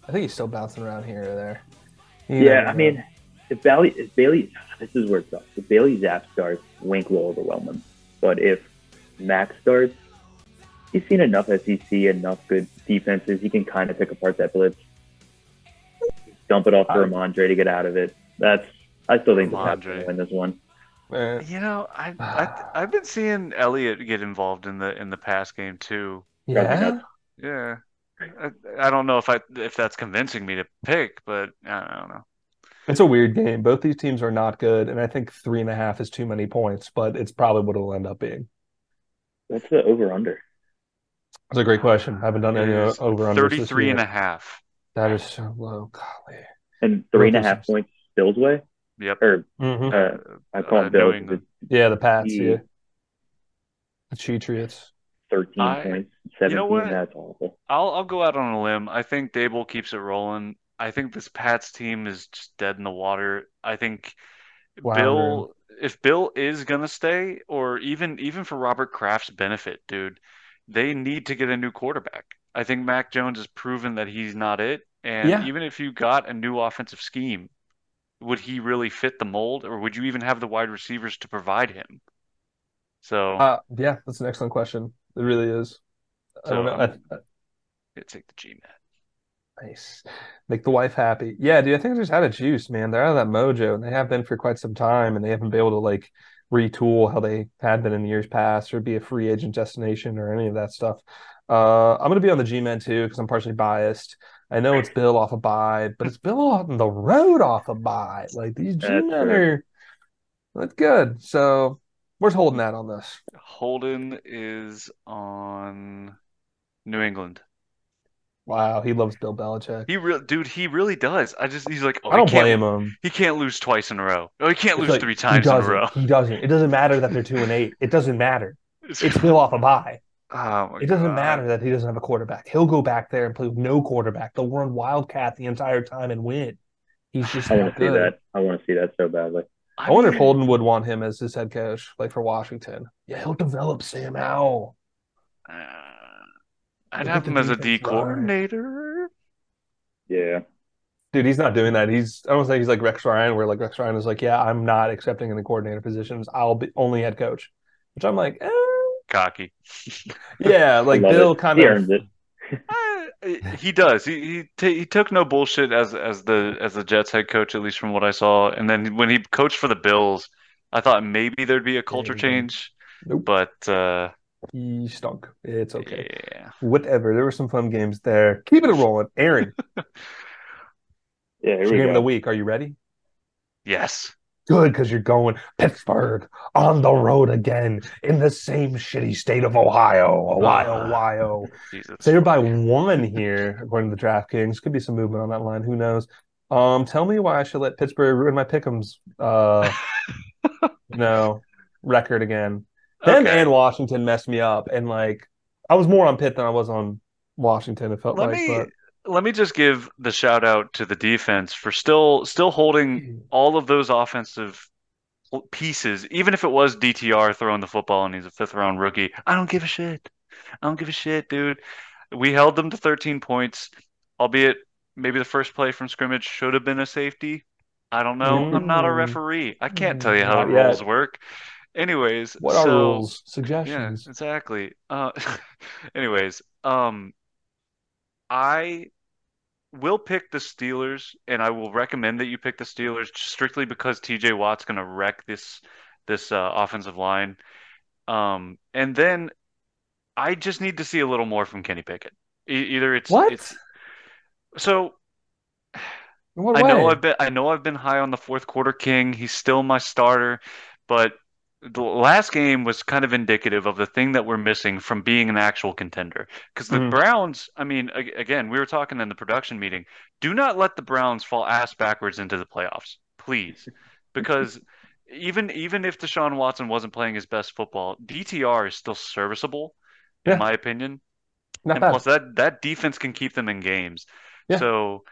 I think he's still bouncing around here or there. You Yeah, I know. mean, if Bailey, if Bailey, this is where it sucks. If Bailey Zappe starts, Wink will overwhelm him. But if Max starts, he's seen enough SEC, enough good defenses. He can kind of pick apart that blitz, dump it off for Uh, Rhamondre to get out of it. That's I still think the Pats Rhamondre. win this one. Eh, You know, I, I I've been seeing Elliott get involved in the in the pass game too. yeah. Yeah, I, I don't know if I if that's convincing me to pick, but I don't know. It's a weird game. Both these teams are not good, and I think three and a half is too many points, but it's probably what it'll end up being. What's the over under? That's a great question. I haven't done any over under 33 and a half. That is so low. Golly. And three and a Both half those- points Bill's way, Yep. or Mhm. uh, I call Uh, him Bill New 'cause England. it's Yeah, the Pats. Yeah. Yeah, the Cheatriots. thirteen I- points, seventeen. what? That's awful. I'll I'll go out on a limb. I think Daboll keeps it rolling. I think this Pats team is just dead in the water. I think Floundering. Bill, if Bill is gonna stay, or even even for Robert Kraft's benefit, dude, they need to get a new quarterback. I think Mac Jones has proven that he's not it. And Yeah. even if you got a new offensive scheme, would he really fit the mold, or would you even have the wide receivers to provide him? So Uh, yeah, that's an excellent question. It really is. I don't know. um, I, I- yeah, take the G man. Nice. Make the wife happy. Yeah, dude, I think they just out of juice, man. They're out of that mojo, and they have been for quite some time, and they haven't been able to like retool how they had been in the years past or be a free agent destination or any of that stuff. Uh, I'm gonna be on the G-Men too because I'm partially biased. I know it's Bill off a buy, but it's Bill on the road off a buy. Like these G-Men fair. are that's good. So where's Holden that on this? Holden is on New England. Wow, he loves Bill Belichick. He real dude, he really does. I just he's like, oh, I don't he can't blame him. he can't lose twice in a row. Oh, he can't It's lose like, three times in a row. He doesn't. It doesn't matter that they're two and eight. It doesn't matter. It's Bill off a bye. Oh It doesn't God. matter that he doesn't have a quarterback. He'll go back there and play with no quarterback. They'll run Wildcat the entire time and win. He's just I want to see good. that. I want to see that so badly. I wonder if Holden would want him as his head coach, like for Washington. Yeah, he'll develop Sam Howell. uh, I'd have him as a D defense coordinator. Yeah. Dude, he's not doing that. He's I don't think he's like Rex Ryan, where like Rex Ryan is like, yeah, I'm not accepting any coordinator positions. I'll be only head coach. Which I'm like, eh. Cocky. yeah, like Bill it. kind he of it. Uh, he does. He he, ta he took no bullshit as as the as the Jets head coach, at least from what I saw. And then when he coached for the Bills, I thought maybe there'd be a culture change, Nope. but uh, he stunk. It's okay. yeah. Whatever. There were some fun games there. Keeping it rolling. Aaron, Yeah, here we game of the week. Are you ready? Yes. Good, because you're going Pittsburgh on the road again in the same shitty state of Ohio. Ohio, Ah. Ohio. Jesus. So you're by one here, according to the DraftKings. Could be some movement on that line. Who knows? Um, tell me why I should let Pittsburgh ruin my pick'ems, uh, know, record again. Them Okay. and Washington messed me up, and like I was more on Pitt than I was on Washington. It felt Let like, me but let me just give the shout out to the defense for still still holding all of those offensive pieces, even if it was DTR throwing the football and he's a fifth round rookie. I don't give a shit. I don't give a shit, dude. We held them to 13 points, albeit maybe the first play from scrimmage should have been a safety. I don't know. I'm not a Mm. referee. I can't tell you how Not the yet. rules work. Anyways, what are so rules? yeah, Suggestions? exactly. Uh, anyways, um, I will pick the Steelers, and I will recommend that you pick the Steelers strictly because TJ Watt's going to wreck this this uh, offensive line. Um, and then I just need to see a little more from Kenny Pickett. E- either it's What? it's so what I know? I've been I know I've been high on the fourth quarter king. He's still my starter, but the last game was kind of indicative of the thing that we're missing from being an actual contender. Because the Mhm. Browns, I mean, again, we were talking in the production meeting. Do not let the Browns fall ass backwards into the playoffs, please. Because even even if Deshaun Watson wasn't playing his best football, DTR is still serviceable, in my opinion. Not And bad. plus that that defense can keep them in games. Yeah. So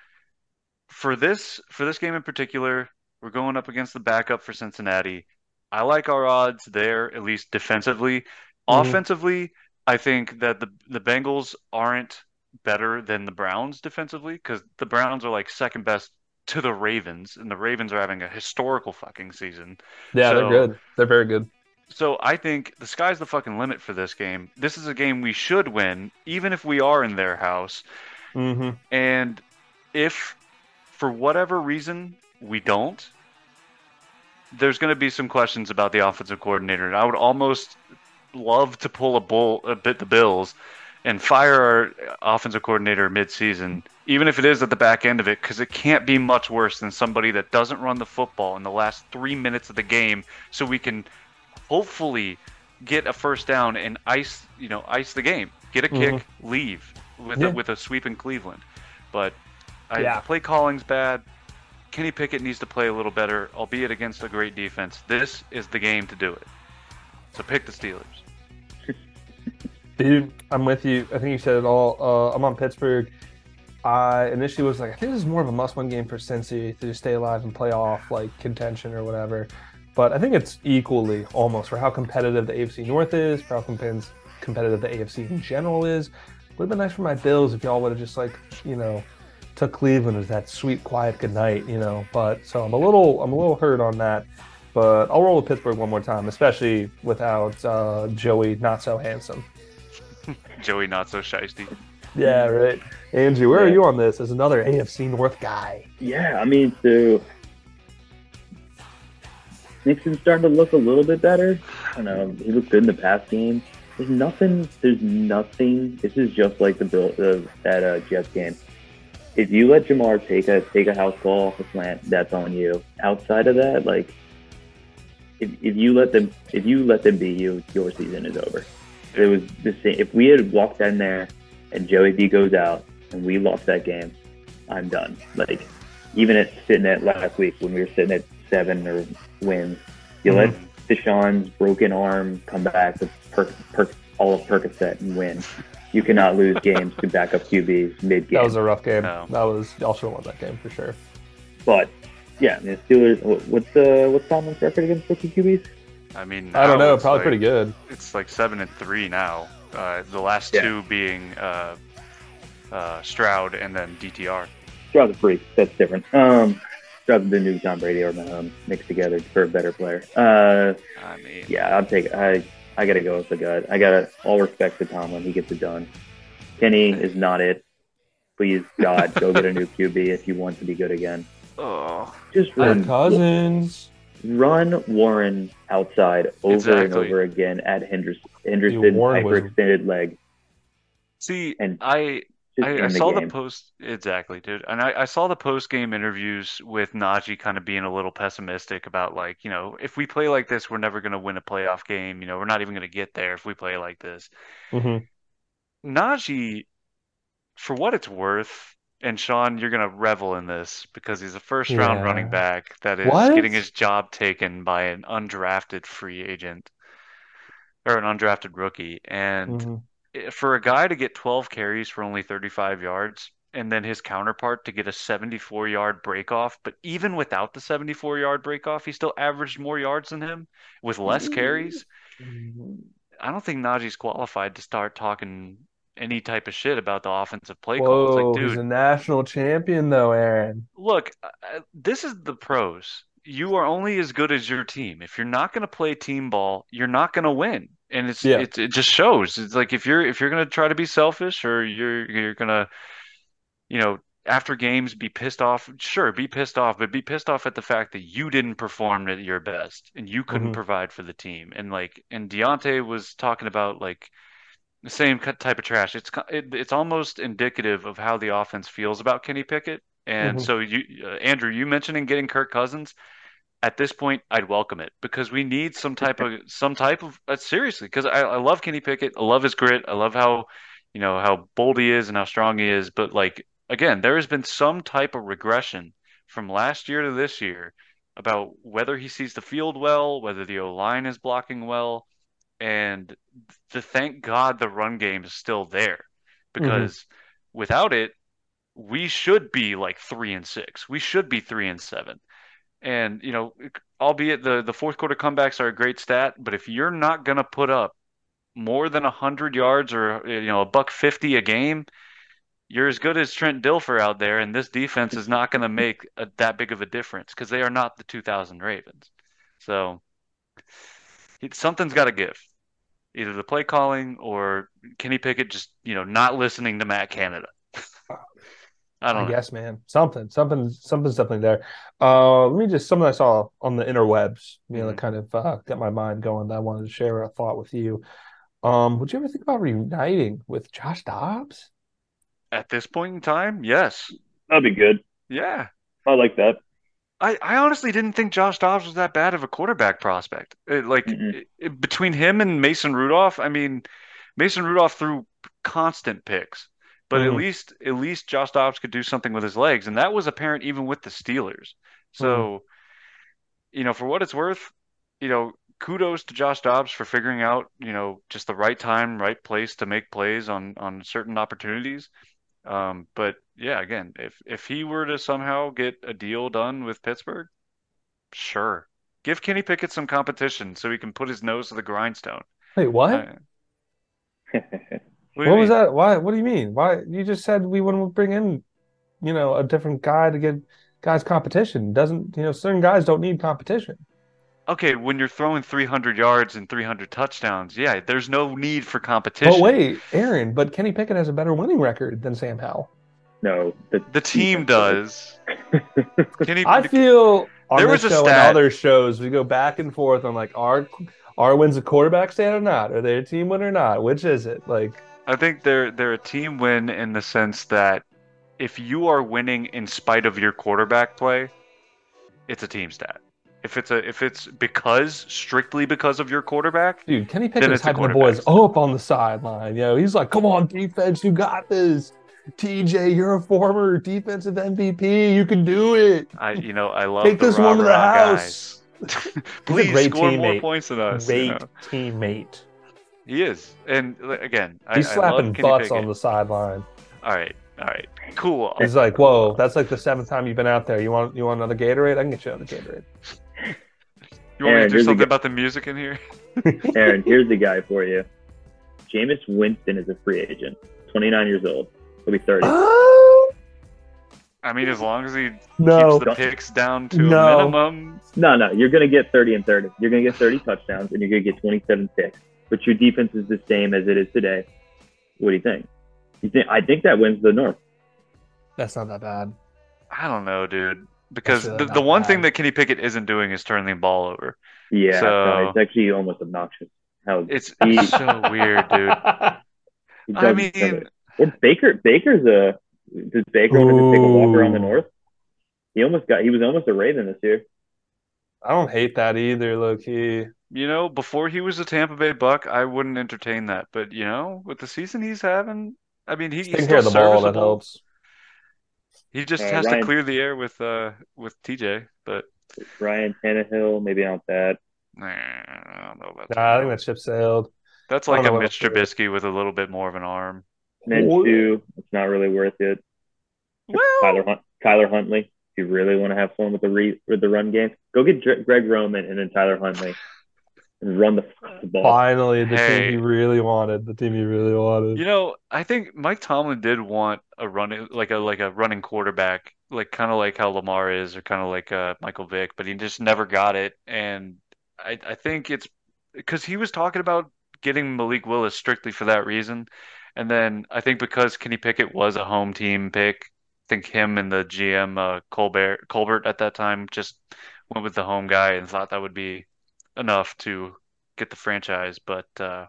for this for this game in particular, we're going up against the backup for Cincinnati. I like our odds there, at least defensively. Mhm. Offensively, I think that the the Bengals aren't better than the Browns defensively because the Browns are like second best to the Ravens, and the Ravens are having a historical fucking season. Yeah, they're good. They're very good. So I think the sky's the fucking limit for this game. This is a game we should win, even if we are in their house. hmm And if for whatever reason we don't, there's going to be some questions about the offensive coordinator. And I would almost love to pull a bull, a bit the Bills, and fire our offensive coordinator mid-season, even if it is at the back end of it, because it can't be much worse than somebody that doesn't run the football in the last three minutes of the game, so we can hopefully get a first down and ice, you know, ice the game, get a mm-hmm. kick, leave with Yeah. a, with a sweep in Cleveland. But I, Yeah. play calling's bad. Kenny Pickett needs to play a little better, albeit against a great defense. This is the game to do it. So pick the Steelers. Dude, I'm with you. I think you said it all. Uh, I'm on Pittsburgh. I initially was like, I think this is more of a must-win game for Cincy to stay alive and play off like contention or whatever. But I think it's equally almost for how competitive the AFC North is, for how competitive the AFC in general is. Would have been nice for my Bills if y'all would have just like, you know, took Cleveland as that sweet, quiet good night, you know. But so I'm a little, I'm a little hurt on that. But I'll roll with Pittsburgh one more time, especially without uh, Joey, not so handsome. Joey not so shisty. Yeah, right. Andrew, where are you on this as another AFC North guy? Yeah, I mean, so Nixon's starting to look a little bit better. I don't know. He looked good in the past game. There's nothing. There's nothing. This is just like the Bill the, that uh, Jets game. If you let Jamar take a take a house ball off a slant, that's on you. Outside of that, like if, if you let them if you let them beat you, your season is over. It was the same. If we had walked in there and Joey B goes out and we lost that game, I'm done. Like even at sitting at last week when we were sitting at seven or wins, you mm-hmm. let Deshaun's broken arm come back with per, per, all of Percocet and win. You cannot lose games to backup QBs mid game. That was a rough game. No. That was y'all should have won that game for sure. but yeah, I mean, the Steelers. what- What's the what's Tomlin's record against rookie QBs? I mean, I don't know, probably like- pretty good. It's like seven and three now. Uh, the last Yeah. two being uh, uh, Stroud and then DTR. Stroud's a freak. That's different. Um, Stroud's the new Tom Brady or Mahomes mixed together for a better player. Uh, I mean, yeah, I'll take. I I gotta go with the gut. I gotta all respect to Tomlin. He gets it done. Kenny is not it. Please God, go get a new QB if you want to be good again. Oh, Just run, Cousins. run Warren outside over and over again at Henderson. Henderson Warren was- hyperextended leg. see, And I Just I, I end the saw the post exactly, dude, and I, I saw the post game interviews with Najee kind of being a little pessimistic about like, you know, if we play like this, we're never going to win a playoff game. You know, we're not even going to get there if we play like this. Mhm. Najee, for what it's worth, and Sean, you're going to revel in this because he's a first round Yeah. running back that is What? getting his job taken by an undrafted free agent or an undrafted rookie, and Mhm. Eh, for a guy to get 12 carries for only 35 yards and then his counterpart to get a 74 yard breakoff, but even without the 74 yard breakoff, he still averaged more yards than him with less carries. I don't think Najee's qualified to start talking any type of shit about the offensive play calls. Whoa, Like, he's a national champion though, Aaron. look, this is the pros. You are only as good as your team. If you're not going to play team ball, you're not going to win. And it's Yeah. it, it just shows. It's like if you're if you're going to try to be selfish or you're you're going to you know after games be pissed off, sure, be pissed off, but be pissed off at the fact that you didn't perform at your best and you couldn't Mhm. provide for the team. And like and Diontae was talking about like the same cut- type of trash. It's it, it's almost indicative of how the offense feels about Kenny Pickett. And Mhm. so you, uh, Andrew, you mentioning getting Kirk Cousins. At this point, I'd welcome it because we need some type of some type of uh, seriously because I, I love Kenny Pickett. I love his grit. I love how you know how bold he is and how strong he is. But like again, there has been some type of regression from last year to this year about whether he sees the field well, whether the O line is blocking well, and to thank God the run game is still there because without it, we should be like three and six. We should be three and seven. And you know, albeit the the fourth quarter comebacks are a great stat, but if you're not gonna put up more than a hundred yards or you know a buck fifty a game, you're as good as Trent Dilfer out there, and this defense is not gonna make a, that big of a difference because they are not the 2000 Ravens. So something's got to give, either the play calling or Kenny Pickett just you know not listening to Matt Canada. I I don't know. guess, man. Something, something, something's definitely there. Uh, let me just something I saw on the interwebs, you know, that Mhm. kind of uh, got my mind going. That I wanted to share a thought with you. Um, would you ever think about reuniting with Josh Dobbs? At this point in time, yes, That'd be good. yeah. I like that. I, I honestly didn't think Josh Dobbs was that bad of a quarterback prospect. It, like Mm-mm. it- it- between him and Mason Rudolph, I mean, Mason Rudolph threw constant picks, but at Mhm. least at least Josh Dobbs could do something with his legs, and that was apparent even with the Steelers. So, you know, for what it's worth, you know, kudos to Josh Dobbs for figuring out, you know, just the right time, right place to make plays on on certain opportunities. Um, but yeah, again, if if he were to somehow get a deal done with Pittsburgh, sure. Give Kenny Pickett some competition so he can put his nose to the grindstone. Wait, what? What do you What was mean? that? Why? What do you mean? Why? You just said we wouldn't bring in, you know, a different guy to get guys competition. Doesn't, you know, certain guys don't need competition. Okay, when you're throwing 300 yards and 300 touchdowns, yeah, there's no need for competition. But wait, Aaron, but Kenny Pickett has a better winning record than Sam Howell. no, the, The team does. Kenny, I feel on There this was a show stat- and other shows, we go back and forth on like, are are wins a quarterback stand or not? Are they a team win or not? Which is it? Like, I think they're they're a team win in the sense that if you are winning in spite of your quarterback play, it's a team stat. If it's a if it's because strictly because of your quarterback, dude, Kenny Pickett's it's a hyping the boys up on the sideline. You know, he's like, "Come on, defense, you got this." TJ, you're a former defensive MVP. You can do it. I you know I love Take this one to the house. Please score more points than us. you Great know? teammate. He is, and again, He's I slapping love butts Pickett. on the sideline. All right, all right, cool. He's like, "Whoa, that's like the seventh time you've been out there. You want you want another Gatorade? I can get you another Gatorade." You want me to do something g- about the music in here? Aaron, here's the guy for you. Jameis Winston is a free agent, 29 years old. He'll be 30. Oh, I mean, as long as he no. keeps the picks down to No. a minimum, No, no, you're going to get 30 and 30. You're going to get 30 touchdowns, and you're going to get 27 picks. But your defense is the same as it is today. What do you think? You think I think that wins the North. That's not that bad. I don't know, dude. Because really the, the one thing that Kenny Pickett isn't doing is turning the ball over. Yeah, So- no, it's actually almost obnoxious. How It's He- so weird, dude. he I does mean, or Baker. Baker's a does Baker want to take a walk around the North? He almost got. He was almost a Raven this year. I don't hate that either, low key. You know, before he was a Tampa Bay Buck, I wouldn't entertain that. But you know, with the season he's having, I mean, he, He's he's taking care of still the ball, that serviceable. helps. He just Uh, has Ryan- to clear the air with uh with TJ. But Ryan Tannehill, maybe not that. nah, I don't know about that. Nah, I think that ship sailed. That's like a what Mitch else to do. Trubisky with a little bit more of an arm. Minshew, it's not really worth it. Well, Tyler Hunt, Tyler Huntley. If you really want to have fun with the re, with the run game, go get Dr- Greg Roman and then Tyler Huntley and run the, the ball. Finally, the Hey. team he really wanted. The team he really wanted. You know, I think Mike Tomlin did want a running like a like a running quarterback, like kind of like how Lamar is, or kind of like uh, Michael Vick, but he just never got it. And I I think it's because he was talking about getting Malik Willis strictly for that reason. And then I think because Kenny Pickett was a home team pick, I think him and the GM uh, Colbert Colbert at that time just went with the home guy and thought that would be enough to get the franchise, but uh,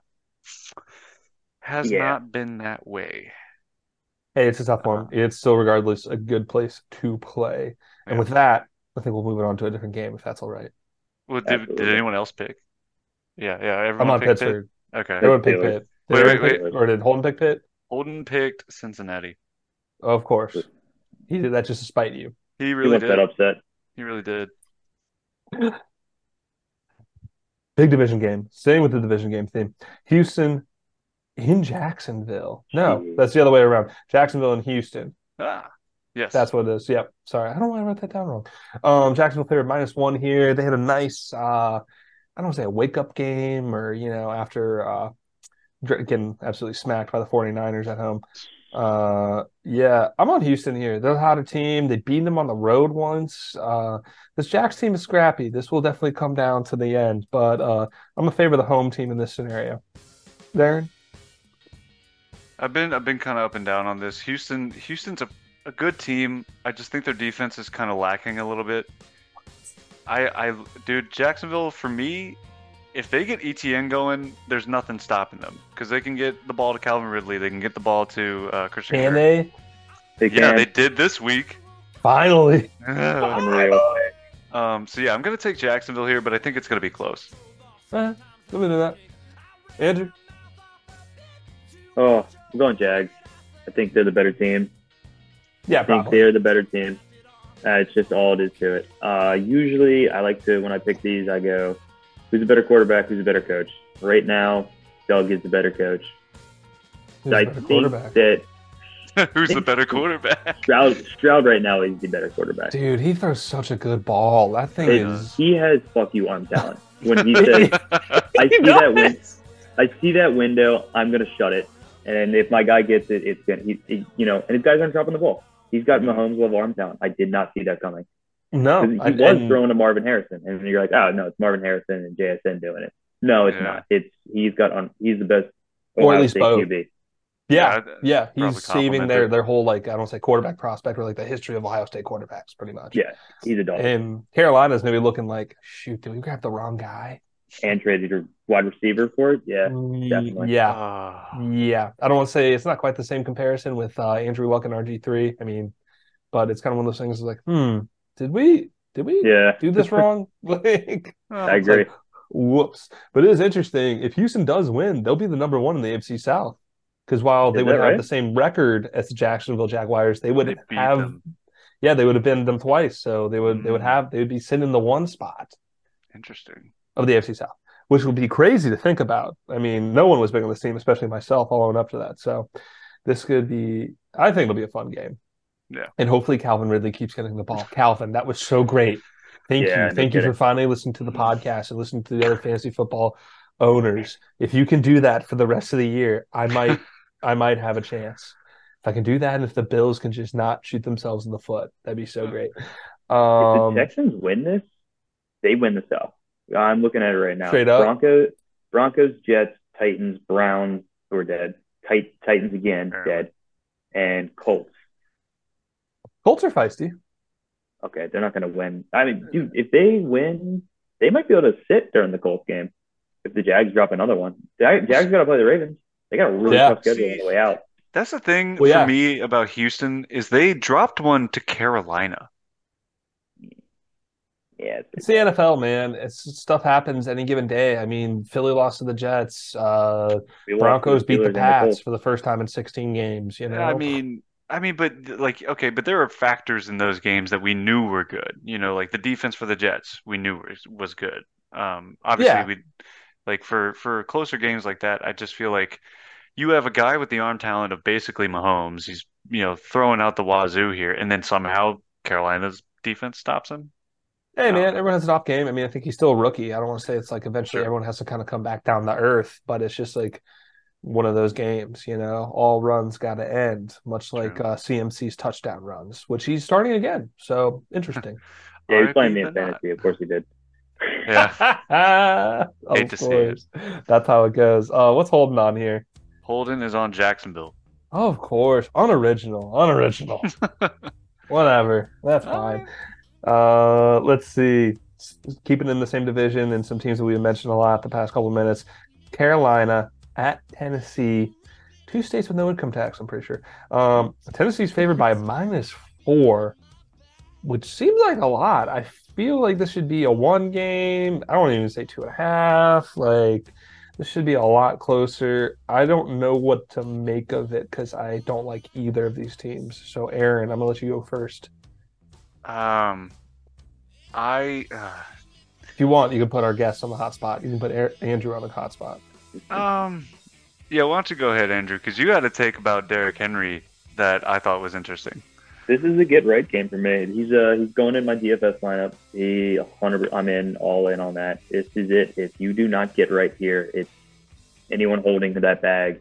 has Yeah. not been that way. Hey, it's a tough one. It's still, regardless, a good place to play. And Yeah. with that, I think we'll move it on to a different game if that's all right. Well, did, did anyone else pick? Yeah, yeah, I'm on picked Pittsburgh. Pitt? Okay. Everyone picked Steelers. Pitt. Did Wait, everyone wait, pick- or did Holden pick Pitt? Holden picked Cincinnati. Of course. He did that just to spite you. He He really wants that upset. He really did. Big division game. Staying with the division game theme. Houston in Jacksonville. No, that's the other way around. Jacksonville and Houston. Ah, yes. That's what it is. Yep. Sorry. I don't know why I wrote that down wrong. Um, Jacksonville favored minus one here. They had a nice, uh, I don't want to say a wake up game or, you know, after uh, getting absolutely smacked by the 49ers at home. Uh, yeah, I'm on Houston here. They're a hotter team. They beat them on the road once. Uh, this Jacks team is scrappy. This will definitely come down to the end, but uh, I'm a favor the home team in this scenario. Darren? I've been I've been kind of up and down on this. Houston Houston's a, a good team. I just think their defense is kind of lacking a little bit. I I dude Jacksonville for me, if they get ETN going, there's nothing stopping them because they can get the ball to Calvin Ridley. They can get the ball to uh, Christian Can Kirk. they? They Yeah, can. they did this week. Finally. Unreal. um, so yeah, I'm gonna take Jacksonville here, but I think it's gonna be close. Eh, let me do that. Andrew? Oh, I'm going Jags. I think they're the better team. Yeah, I think probably. they're the better team. Uh, it's just all it is to it. Uh, usually, I like to when I pick these, I go, "Who's a better quarterback? Who's a better coach?" Right now, Doug is the better coach. Who's I better think that Who's the better quarterback? Stroud, Stroud right now is the better quarterback. Dude, he throws such a good ball. That thing It- is. he has fuck you arm talent. When he says, "I see that win, I see that window, I'm gonna shut it," and if my guy gets it, it's gonna, he, he you know, and his guys aren't dropping the ball. He's got Mahomes level arm talent. I did not see that coming. No, 'Cause he I- was and- throwing to Marvin Harrison, and you're like, oh no, it's Marvin Harrison and JSN doing it. No, it's Yeah. not. It's he's got on. He's the best. Or at least State both. QB. yeah, Yeah, yeah, he's saving their their whole like I don't say quarterback prospect or like the history of Ohio State quarterbacks, pretty much. Yeah, he's a dog. And, And Carolina's maybe looking like, shoot, did we grab the wrong guy? traded your wide receiver for it. Yeah, Mm, definitely. Yeah, Ah. yeah. I don't want to say it's not quite the same comparison with uh, Andrew Luck and RG three. I mean, but it's kind of one of those things like, hmm, did we did we yeah. do this wrong? like, I agree. like, whoops. But it is interesting. If Houston does win, they'll be the number one in the AFC South. Because while they would that have right? the same record as the Jacksonville Jaguars, they would They have them. yeah, they would have been them twice. So they would they would Mm. have they would be sitting in the one spot Interesting. of the AFC South, which would be crazy to think about. I mean, no one was big on this team, especially myself, following up to that. So this could be I think it'll be a fun game. Yeah. And hopefully Calvin Ridley keeps getting the ball. Calvin, that was so great. Thank Yeah, you. Thank you for kidding. finally listening to the podcast and listening to the other fantasy football owners, if you can do that for the rest of the year, I might I might have a chance. If I can do that, and if the Bills can just not shoot themselves in the foot, that'd be so great. Um, if the Texans win this, they win the South. I'm looking at it right now. Straight up. Broncos, Broncos, Jets, Titans, Browns, who are dead. Tit- Titans again, dead, and Colts. Colts are feisty. Okay, they're not going to win. I mean, dude, if they win, they might be able to sit during the Colts game. If the Jags drop another one, Jag- Jags got to play the Ravens. They got a really Yeah. tough schedule on the way out. That's the thing Well, yeah. for me about Houston is they dropped one to Carolina. Yeah, it's, It's the NFL, man. It's stuff happens any given day. I mean, Philly lost to the Jets. Uh, we lost to Broncos beat the and Pats Colts. for the first time in 16 games. You know, I mean, I mean, but like, okay, but there are factors in those games that we knew were good. You know, like the defense for the Jets, we knew was, was good. Um, obviously, Yeah. we like for for closer games like that. I just feel like you have a guy with the arm talent of basically Mahomes. He's you know throwing out the wazoo here, and then somehow Carolina's defense stops him. Hey Um, man, everyone has an off game. I mean, I think he's still a rookie. I don't want to say it's like eventually Sure. everyone has to kind of come back down to earth, but it's just like one of those games, you know, all runs got to end, much like uh, CMC's touchdown runs, which he's starting again. So interesting. Yeah, he was playing me in but not. fantasy. Of course he did. Yeah, Hate to see it. That's how it goes. Uh, what's Holden on here? Holden is on Jacksonville. Oh, of course, unoriginal, unoriginal. Whatever, that's fine. Uh, let's see. Keeping in the same division and some teams that we've mentioned a lot the past couple of minutes. Carolina at Tennessee, two states with no income tax. I'm pretty sure. Um, Tennessee's favored by minus four, which seems like a lot. I feel like this should be a one game. I don't even say two and a half. Like this should be a lot closer. I don't know what to make of it because I don't like either of these teams. So, Aaron, I'm gonna let you go first. Um, I uh, If you want, you can put our guest on the hot spot. You can put Andrew on the hot spot. Um, yeah. Why don't you go ahead, Andrew? Because you had a take about Derrick Henry that I thought was interesting. This is a get right game for me. He's uh he's going in my DFS lineup. He 100. I'm in all in on that. This is it. If you do not get right here, it's anyone holding to that bag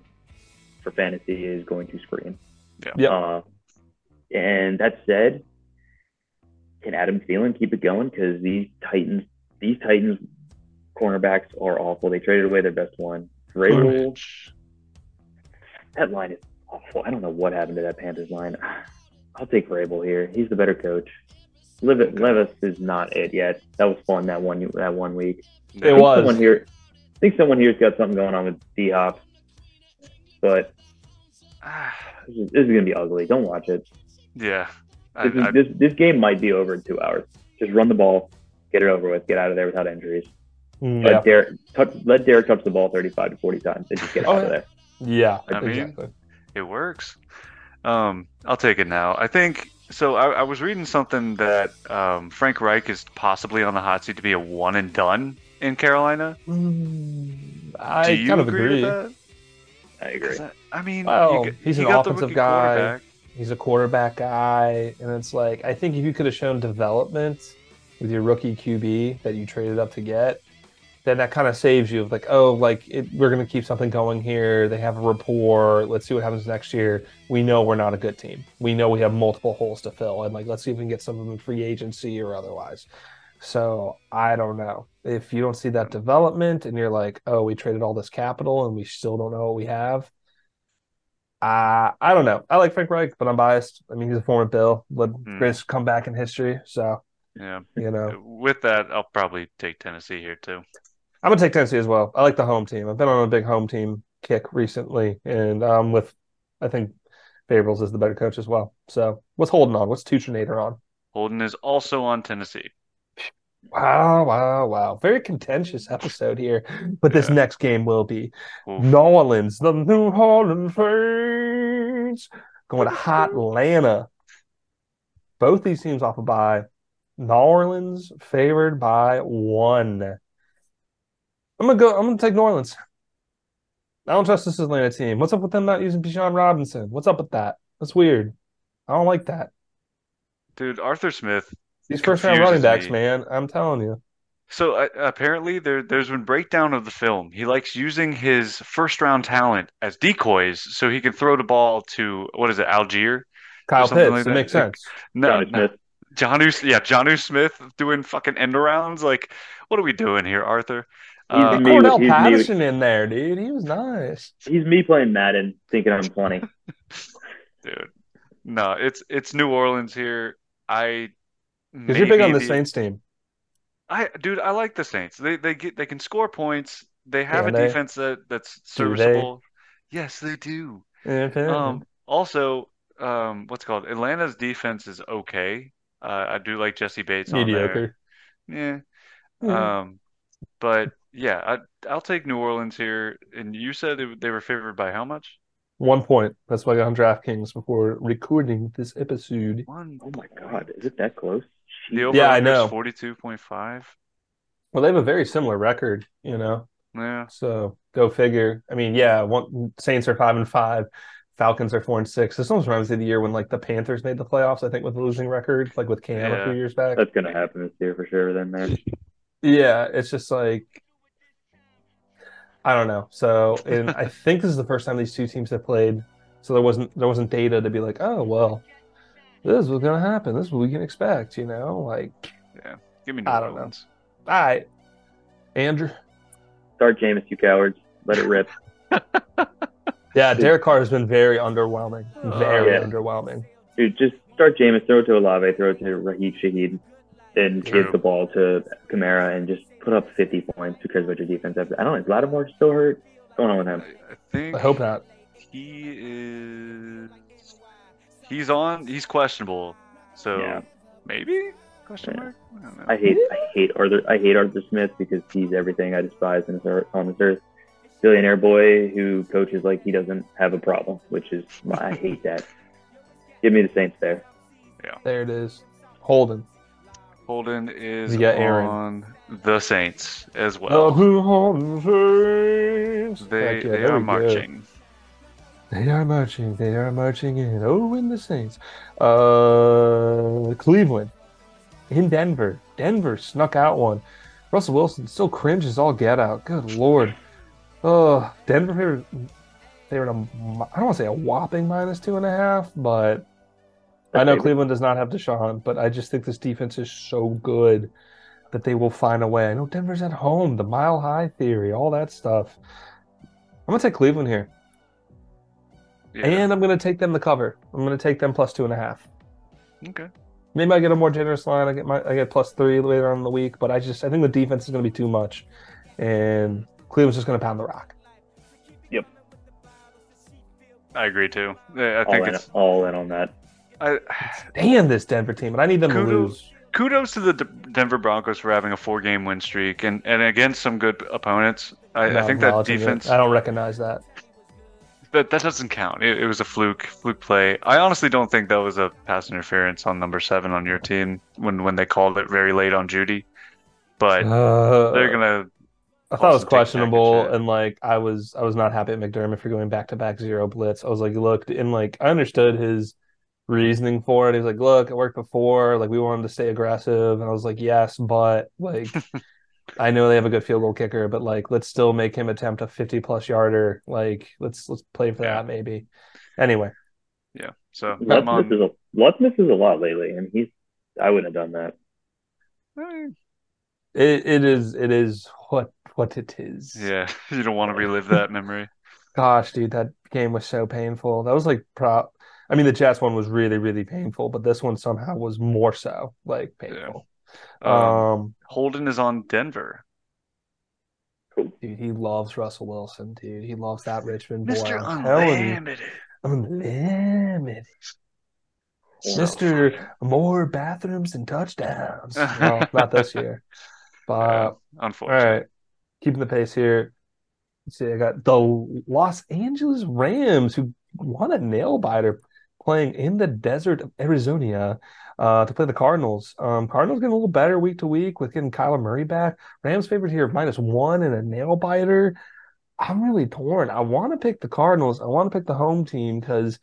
for fantasy is going to scream. Yeah. Yep. Uh, and that said, can Adam Thielen keep it going? Because these Titans, these Titans cornerbacks are awful. They traded away their best one. Vrabel, that line is awful. I don't know what happened to that Panthers line. I'll take Vrabel here. He's the better coach. Levis, Levis is not it yet. That was fun that one that one week. It I think was. Someone here, I think someone here's got something going on with D Hop, but this is, is gonna be ugly. Don't watch it. yeah. I, This, is, I, this this game might be over in two hours. Just run the ball, get it over with, get out of there without injuries. Mm, Let Yeah. Derrick touch, let Derrick touch the ball 35 to 40 times and just get Oh, out yeah. of there. Yeah. I mean- It works. Um, I'll take it now. I think so. I, I was reading something that um, Frank Reich is possibly on the hot seat to be a one and done in Carolina. Mm, Do I you kind of agree, agree. with that? I agree. I- I mean, Well, you, he's you an got offensive guy. He's a quarterback guy, and it's like I think if you could have shown development with your rookie QB that you traded up to get, then that kind of saves you of like, oh, like it, we're going to keep something going here. They have a rapport. Let's see what happens next year. We know we're not a good team. We know we have multiple holes to fill, and like let's see if we can get some of them in free agency or otherwise. So I don't know if you don't see that development, and you're like, oh, we traded all this capital and we still don't know what we have. Uh, I don't know. I like Frank Reich, but I'm biased. I mean, he's a former Bill, but Hmm. greatest comeback in history. So, Yeah. you know, With that, I'll probably take Tennessee here too. I'm gonna take Tennessee as well. I like the home team. I've been on a big home team kick recently, and um, with I think Fables is the better coach as well. So, what's Holden on? What's Tuchinator on? Holden is also on Tennessee. Wow, wow, wow! Very contentious episode here, but this next game will be Oof. New Orleans, the New Orleans Saints, going to hot Atlanta. Both these teams off a bye. New Orleans favored by one. I'm gonna go. I'm gonna take New Orleans. I don't trust this Atlanta team. What's up with them not using Bijan Robinson? What's up with that? That's weird. I don't like that. Dude, Arthur Smith. These first round running backs, me. man. I'm telling you. So uh, apparently there there's been breakdown of the film. He likes using his first round talent as decoys so he can throw the ball to what is it, Allgeier? Kyle something Pitts. like it that. makes sense. No, Johnny no. Smith. Johnu, yeah, Jonnu Smith doing fucking end arounds. Like, what are we doing here, Arthur? He's Uh, Get me- Cordell he's me- Patterson in there, dude. He was nice. He's me playing Madden, thinking I'm funny. dude, no, it's it's New Orleans here. I Because you're big on maybe the Saints team. I dude, I like the Saints. They they get they can score points. They have Yeah, a they- defense that that's Do they? serviceable. Yes, they do. Um, also, um, what's it called Atlanta's defense is okay. Uh, I do like Jessie Bates on there. Mediocre. Yeah. Mhm. Um, but yeah, I I'll take New Orleans here. And you said it, they were favored by how much? One point. That's why I got on DraftKings before recording this episode. One. Oh my god, is it that close? The over Yeah, I know. is forty-two point five. Well, they have a very similar record, you know. Yeah. So go figure. I mean, yeah, one Saints are five and five, Falcons are four and six. This almost reminds me of the year when like the Panthers made the playoffs, I think, with a losing record, like with Cam a few years back. That's gonna happen this year for sure. Then there, Yeah, it's just like I don't know. So, and I think this is the first time these two teams have played. So there wasn't there wasn't data to be like, oh well, this is what's gonna happen. This is what we can expect. You know, like yeah. Give me New I don't know. All right, Andrew. start Jameis, you cowards. Let it rip. Yeah, Derek Carr has been very underwhelming. Oh, very Yeah. underwhelming. Dude, just start Jameis, throw it to Olave, throw it to Rashid Shaheed, and True. give the ball to Kamara and just put up 50 points Who cares about your defense. I don't know. Is Lattimore still hurt? What's going on with I, him? I think I hope not. he is. He's on. He's questionable. So Yeah. maybe question Yeah. mark. I don't know. I hate, I hate Arthur. I hate Arthur Smith because he's everything I despise in this earth, on this earth. Billionaire boy who coaches like he doesn't have a problem, which is I hate that. Give me the Saints there. There it is. Holden. Holden is got Aaron. on the Saints as well. Holden Saints? They yeah, they are go. marching. They are marching. They are marching in. Oh, in the Saints. Uh, Cleveland. In Denver. Denver snuck out one. Russell Wilson still cringes all get out. Good lord. Oh, Denver favored, favored a, I don't want to say a whopping minus two and a half, but I know Cleveland does not have Deshaun, but I just think this defense is so good that they will find a way. I know Denver's at home, the mile high theory, all that stuff. I'm gonna take Cleveland here. Yeah. And I'm going to take them the cover. I'm going to take them plus two and a half. okay. Maybe I get a more generous line. I get my I get plus three later on in the week, but I just I think the defense is going to be too much, and Cleveland's just going to pound the rock. Yep. I agree too. Yeah, I all think in, it's. all in on that. I, Damn this Denver team, and I need them to Kudos. lose. kudos to the D- Denver Broncos for having a four-game win streak and, and against some good opponents. I, I think that acknowledging it. defense I don't recognize that. that that doesn't count. It, it was a fluke fluke play. I honestly don't think that was a pass interference on number seven on your team when when they called it very late on Jeudy. But Uh, they're gonna I thought it was Awesome tic-tac and questionable, and like I was, I was not happy at McDermott for going back to back zero blitz. I was like, look, and like I understood his reasoning for it. He was like, look, it worked before. Like we wanted to stay aggressive, and I was like, yes, but like I know they have a good field goal kicker, but like let's still make him attempt a fifty plus yarder. Like let's let's play for Yeah. that maybe. Anyway, yeah. So Lutz I'm on. misses a Lutz misses a lot lately, and he's I wouldn't have done that. Eh, it it is it is what what it is. Yeah, you don't want to relive that memory. Gosh, dude, that game was so painful. That was like pro. I mean, the Jets one was really, really painful, but this one somehow was more so like painful. Um, Um, Holden is on Denver. dude, he loves Russell Wilson, dude. He loves that Richmond boy. Mr. I'm Unlimited. unlimited. So Mister, more bathrooms and touchdowns. well, not this year, but Yeah, all unfortunately. right, keeping the pace here. Let's see, I got the Los Angeles Rams who won a nail biter playing in the desert of Arizona uh, to play the Cardinals. Um, Cardinals getting a little better week to week with getting Kyler Murray back. Rams favorite here minus one and a nail biter. I'm really torn. I want to pick the Cardinals. I want to pick the home team because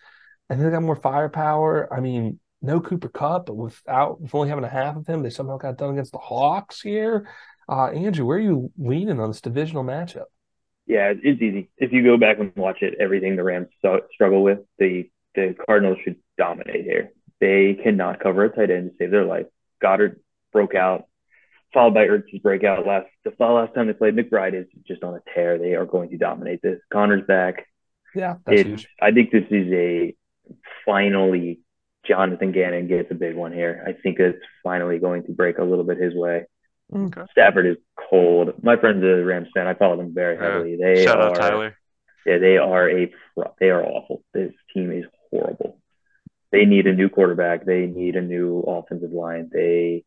I think they got more firepower. I mean, no Cooper Kupp, but without with only having a half of him, they somehow got done against the Hawks here. Uh, Andrew, where are you leaning on this divisional matchup? Yeah, it's easy. If you go back and watch it, everything the Rams struggle with, the the Cardinals should dominate here. They cannot cover a tight end to save their life. Goedert broke out, followed by Ertz's breakout last the fall last time they played. McBride is just on a tear. They are going to dominate this. Conner's back. Yeah, that's It's, huge. I think this is a finally Jonathan Gannon gets a big one here. I think it's finally going to break a little bit his way. Okay. Stafford is cold. My friend's a Rams fan. I follow them very Yeah. heavily. They Shout are out Tyler. yeah, they are a they are awful. This team is horrible. They need a new quarterback. They need a new offensive line. They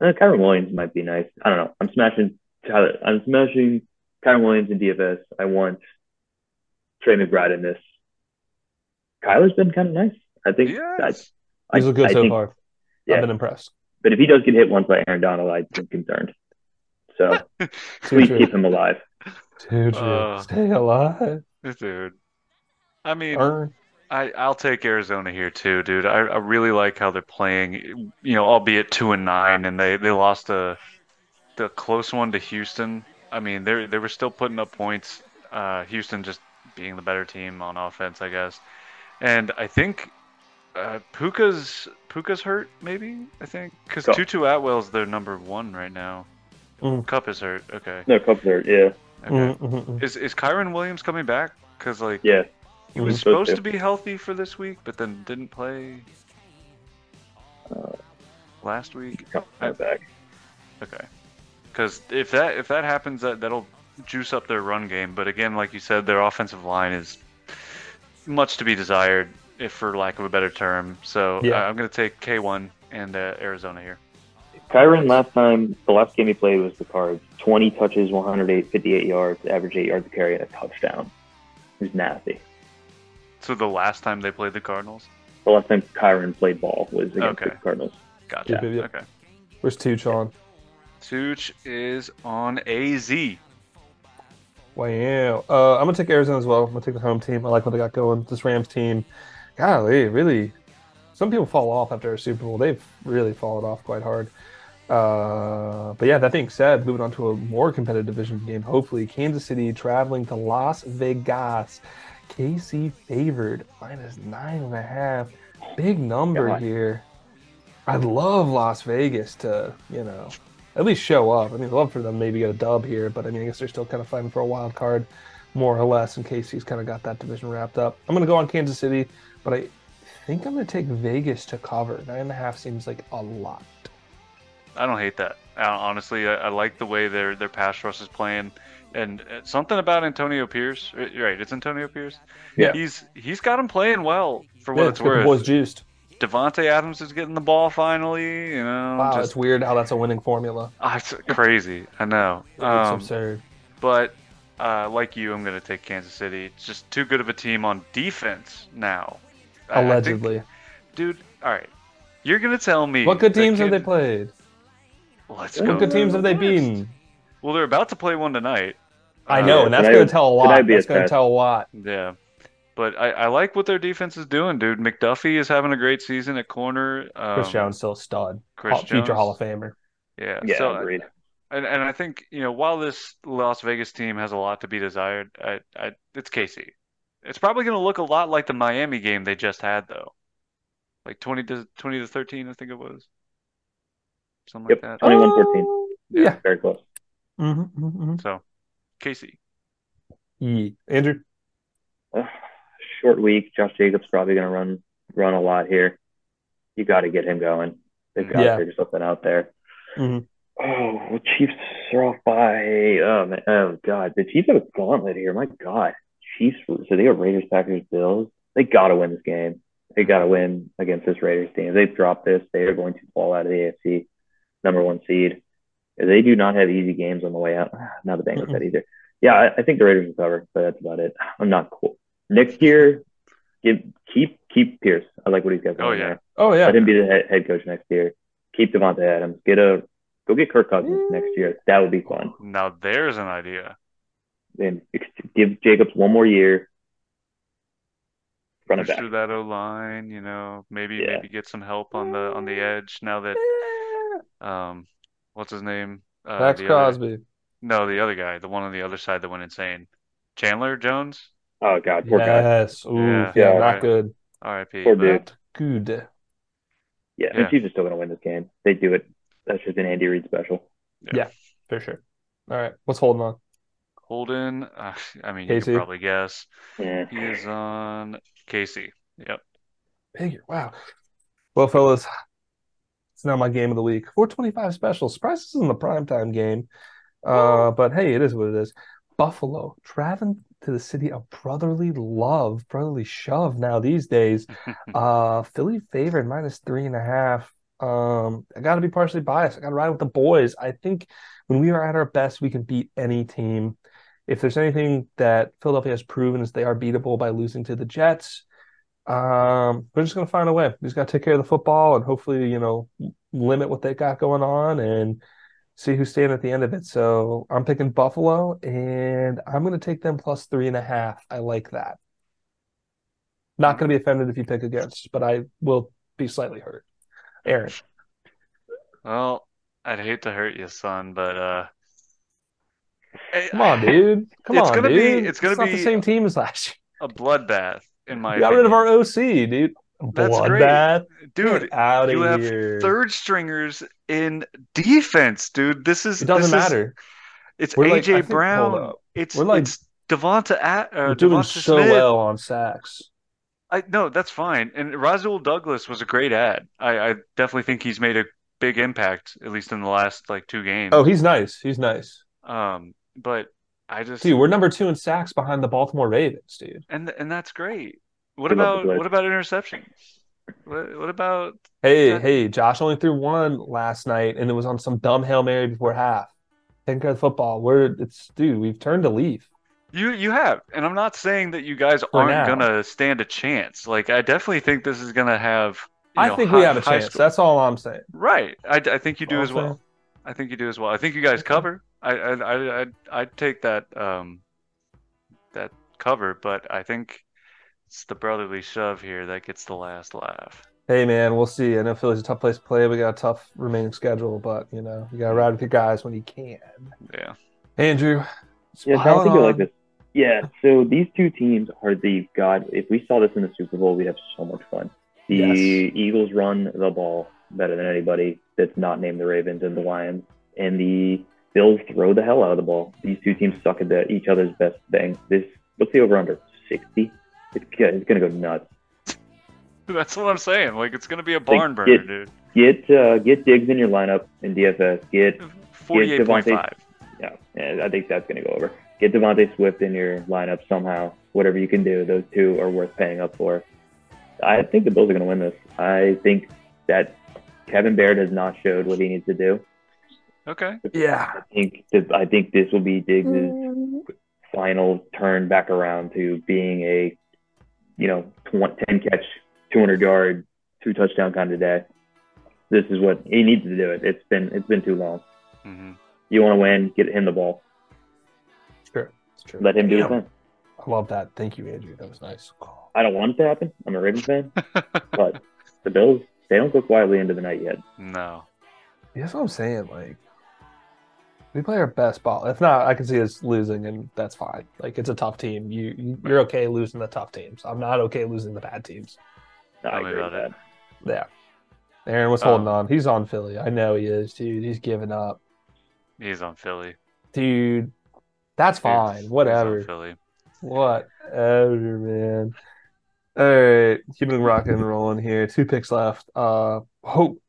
uh, Kyren Williams might be nice. I don't know. I'm smashing Tyler. I'm smashing Kyren Williams in DFS. I want Trey McBride in this. Kyler's been kind of nice. I think. Yes. I, He's looked good I so think- far. Yeah, I've been impressed. but if he does get hit once by Aaron Donald, I'm concerned. So please true. keep him alive. Too true. Uh, Stay alive. Dude. I mean, Earn. I, I'll take Arizona here too, dude. I, I really like how they're playing. You know, albeit two and nine, and they, they lost a the close one to Houston. I mean, they they were still putting up points. Uh, Houston just being the better team on offense, I guess. And I think uh, Puka's Puka's hurt, maybe. I think because Kupp. Tutu Atwell's their number one right now. Mm. Kupp is hurt. Okay. No, Cubs are yeah, Okay. Mm, mm, mm. Is is Kyren Williams coming back? Because like yeah. He was supposed to be healthy for this week, but then didn't play Uh, last week. Are back. Okay. Because if that if that happens, that that'll juice up their run game. But again, like you said, their offensive line is much to be desired, if for lack of a better term. So Yeah. uh, I'm going to take K1 and uh, Arizona here. Kyren last time, the last game he played was the Cards. 20 touches, 108, 58 yards, average 8 yards a carry, and a touchdown. He was nasty. So the last time they played the Cardinals. The last time Kyren played ball was against Okay. the Cardinals. Gotcha. Yep, yep, yep. Okay. Where's Tooch on? Such is on AZ. Wow. Uh, I'm gonna take Arizona as well. I'm gonna take the home team. I like what they got going. This Rams team, golly, really. Some people fall off after a Super Bowl. They've really fallen off quite hard. Uh, but yeah, that being said, moving on to a more competitive division game. Hopefully, Kansas City traveling to Las Vegas. KC favored minus nine and a half. Big number God. here. I'd love Las Vegas to, you know, at least show up. I mean, I'd love for them maybe get a dub here, but I mean, I guess they're still kind of fighting for a wild card, more or less, in case he's kind of got that division wrapped up. I'm going to go on Kansas City, but I think I'm going to take Vegas to cover. Nine and a half seems like a lot. I don't hate that. Uh, honestly, I, I like the way their their pass rush is playing, and uh, something about Antonio Pierce. uh, Right, it's Antonio Pierce. Yeah. he's he's got him playing well for what yeah, it's worth. boys juiced. Davante Adams is getting the ball finally. You know, Wow, just it's weird how that's a winning formula. ah, it's crazy. I know. It's Um, absurd. but uh, like you, I'm going to take Kansas City. It's just too good of a team on defense now. I think- Allegedly. dude. All right, you're going to tell me What good teams have they played? Let's What go. What good teams have they beaten? Well, they're about to play one tonight. I Uh, know, and that's going to tell a lot. would That's going to tell a lot. Yeah. But I, I like what their defense is doing, dude. McDuffie is having a great season at corner. Um, Chris Jones still a stud. Chris Hall- future Jones. Hall of Famer. Yeah. Yeah, so, agreed. and, and I think, you know, while this Las Vegas team has a lot to be desired, I, I, it's Casey. It's probably going to look a lot like the Miami game they just had, though. Like 20 to 20 to 13, I think it was. Something Yep. like that. 21-14. Oh, Yeah. Very close. Mm-hmm, mm-hmm. So, Casey. Yeah. Andrew? Uh, short week. Josh Jacobs probably going to run run a lot here. You got to get him going. They've got Yeah. to figure something out there. Mhm. Oh, well, Chiefs are off by. Oh, man. oh God, the Chiefs have a gauntlet here. My God, Chiefs. So they have Raiders, Packers, Bills. They got to win this game. They got to win against this Raiders team. If they drop this, they are going to fall out of the AFC number one seed. They do not have easy games on the way out. Not the Bengals that either. Yeah, I, I think the Raiders will cover, but that's about it. I'm not cool. Next year, give keep keep Pierce. I like what he's got going Oh, yeah. there. Oh, yeah. Let him be the head, head coach next year. Keep Davante Adams. Get a go get Kirk Cousins next year. That would be fun. Now, there's an idea. And give Jacobs one more year. Run it back. through that O line, you know, maybe Yeah. maybe get some help on the on the edge now that um what's his name? Uh, Max the other- Crosby. no, the other guy, the one on the other side that went insane. Chandler Jones, Oh God, poor guy. Yes. Ooh, Yeah. yeah, Yeah. not good. R.I.P. Poor but- dude. Good. Yeah, Yeah. the Chiefs are still gonna win this game. They do it. That's just an Andy Reid special. Yeah, for sure. All right. What's Holden on? Holden, uh, I mean, you Casey. can probably guess. Yeah. He is on Casey. Yep. Figure. Wow. Well, fellas, it's now my game of the week. 425 special. Surprise this isn't the primetime game. Uh, but hey, it is what it is. Buffalo traveling to the city of brotherly love, brotherly shove now these days. Uh, Philly favored minus three and a half. Um, I got to be partially biased. I got to ride with the boys. I think when we are at our best, we can beat any team. If there's anything that Philadelphia has proven is they are beatable by losing to the Jets. Um, we're just gonna find a way. We just gotta take care of the football and hopefully, you know, limit what they got going on and see who's staying at the end of it. So I'm picking Buffalo and I'm gonna take them plus three and a half. I like that. Not gonna be offended if you pick against, but I will be slightly hurt. Aaron. Well, I'd hate to hurt you, son, but uh, Come on, dude. Come It's on, gonna be- dude. it's gonna not the same team as last year. a bloodbath in my got rid of our OC, dude. That's great. Bloodbath. Dude, out you have here. third stringers in defense, dude. This is It doesn't this is- matter. it's We're AJ hold Brown. It's We're like- it's DeVonta at uh, doing DeVonta so Smith. well on sacks. I no, that's fine. And Rasul Douglas was a great ad. I, I definitely think he's made a big impact, at least in the last like two games. Oh, he's nice. He's nice. Um, but I just Dude, we're number two in sacks behind the Baltimore Ravens, dude. and and that's great. What Good about what about interceptions? What, what about Hey, Yeah. hey, Josh only threw one last night, and it was on some dumb Hail Mary before half. Think of the football. We're it's dude, we've turned a leaf. you? You have, and I'm not saying that you guys For aren't now. gonna stand a chance. Like I definitely think this is gonna have. you I know, think high- we have a chance. score- That's all I'm saying. Right. I, I think you do All as I'm well. Saying. I think you do as well. I think you guys cover. I I I I'd, I'd take that um that cover, but I think it's the brotherly shove here that gets the last laugh. Hey man, we'll see. I know Philly's a tough place to play. We got a tough remaining schedule, but you know, you gotta ride with your guys when you can. Yeah. Andrew, Yeah, I think you like this. Yeah, so these two teams are the God. If we saw this in the Super Bowl, we'd have so much fun. The Yes. Eagles run the ball better than anybody that's not named the Ravens and the Lions, and the Bills throw the hell out of the ball. These two teams suck at the, each other's best thing. This what's the over under sixty? It's, it's gonna go nuts. That's what I'm saying. Like it's gonna be a barn Like, burner, dude. Get uh, get Diggs in your lineup in DFS. Get Forty-eight point five. yeah, yeah, I think that's going to go over. Get Devontae Swift in your lineup somehow. Whatever you can do, those two are worth paying up for. I think the Bills are going to win this. I think that Kevin Byard has not showed what he needs to do. Okay. Yeah. I think that I think this will be Diggs' final turn back around to being a, you know, 20, 10 catch, 200 yard, two touchdown kind of day. This is what he needs to do. It. It's been it's been too long. hmm You want to win, get him the ball. Sure. It's true. Let him do his thing. I love that. Thank you, Andrew. That was nice. I don't want it to happen. I'm a Ravens fan, but the Bills they don't go quietly into the night yet. no. That's what I'm saying. Like, we play our best ball. If not, I can see us losing, and that's fine. Like, it's a tough team. You you- you're okay losing the tough teams. I'm not okay losing the bad teams. No, I agree about with that. Yeah. Aaron was Oh. Holden um, on. He's on Philly. I know he is, dude. He's giving up, He's on Philly. dude. That's He's- fine. he's on Whatever. Philly. Whatever, man. All right, keeping rocking and rolling here. Two picks left. Uh, hope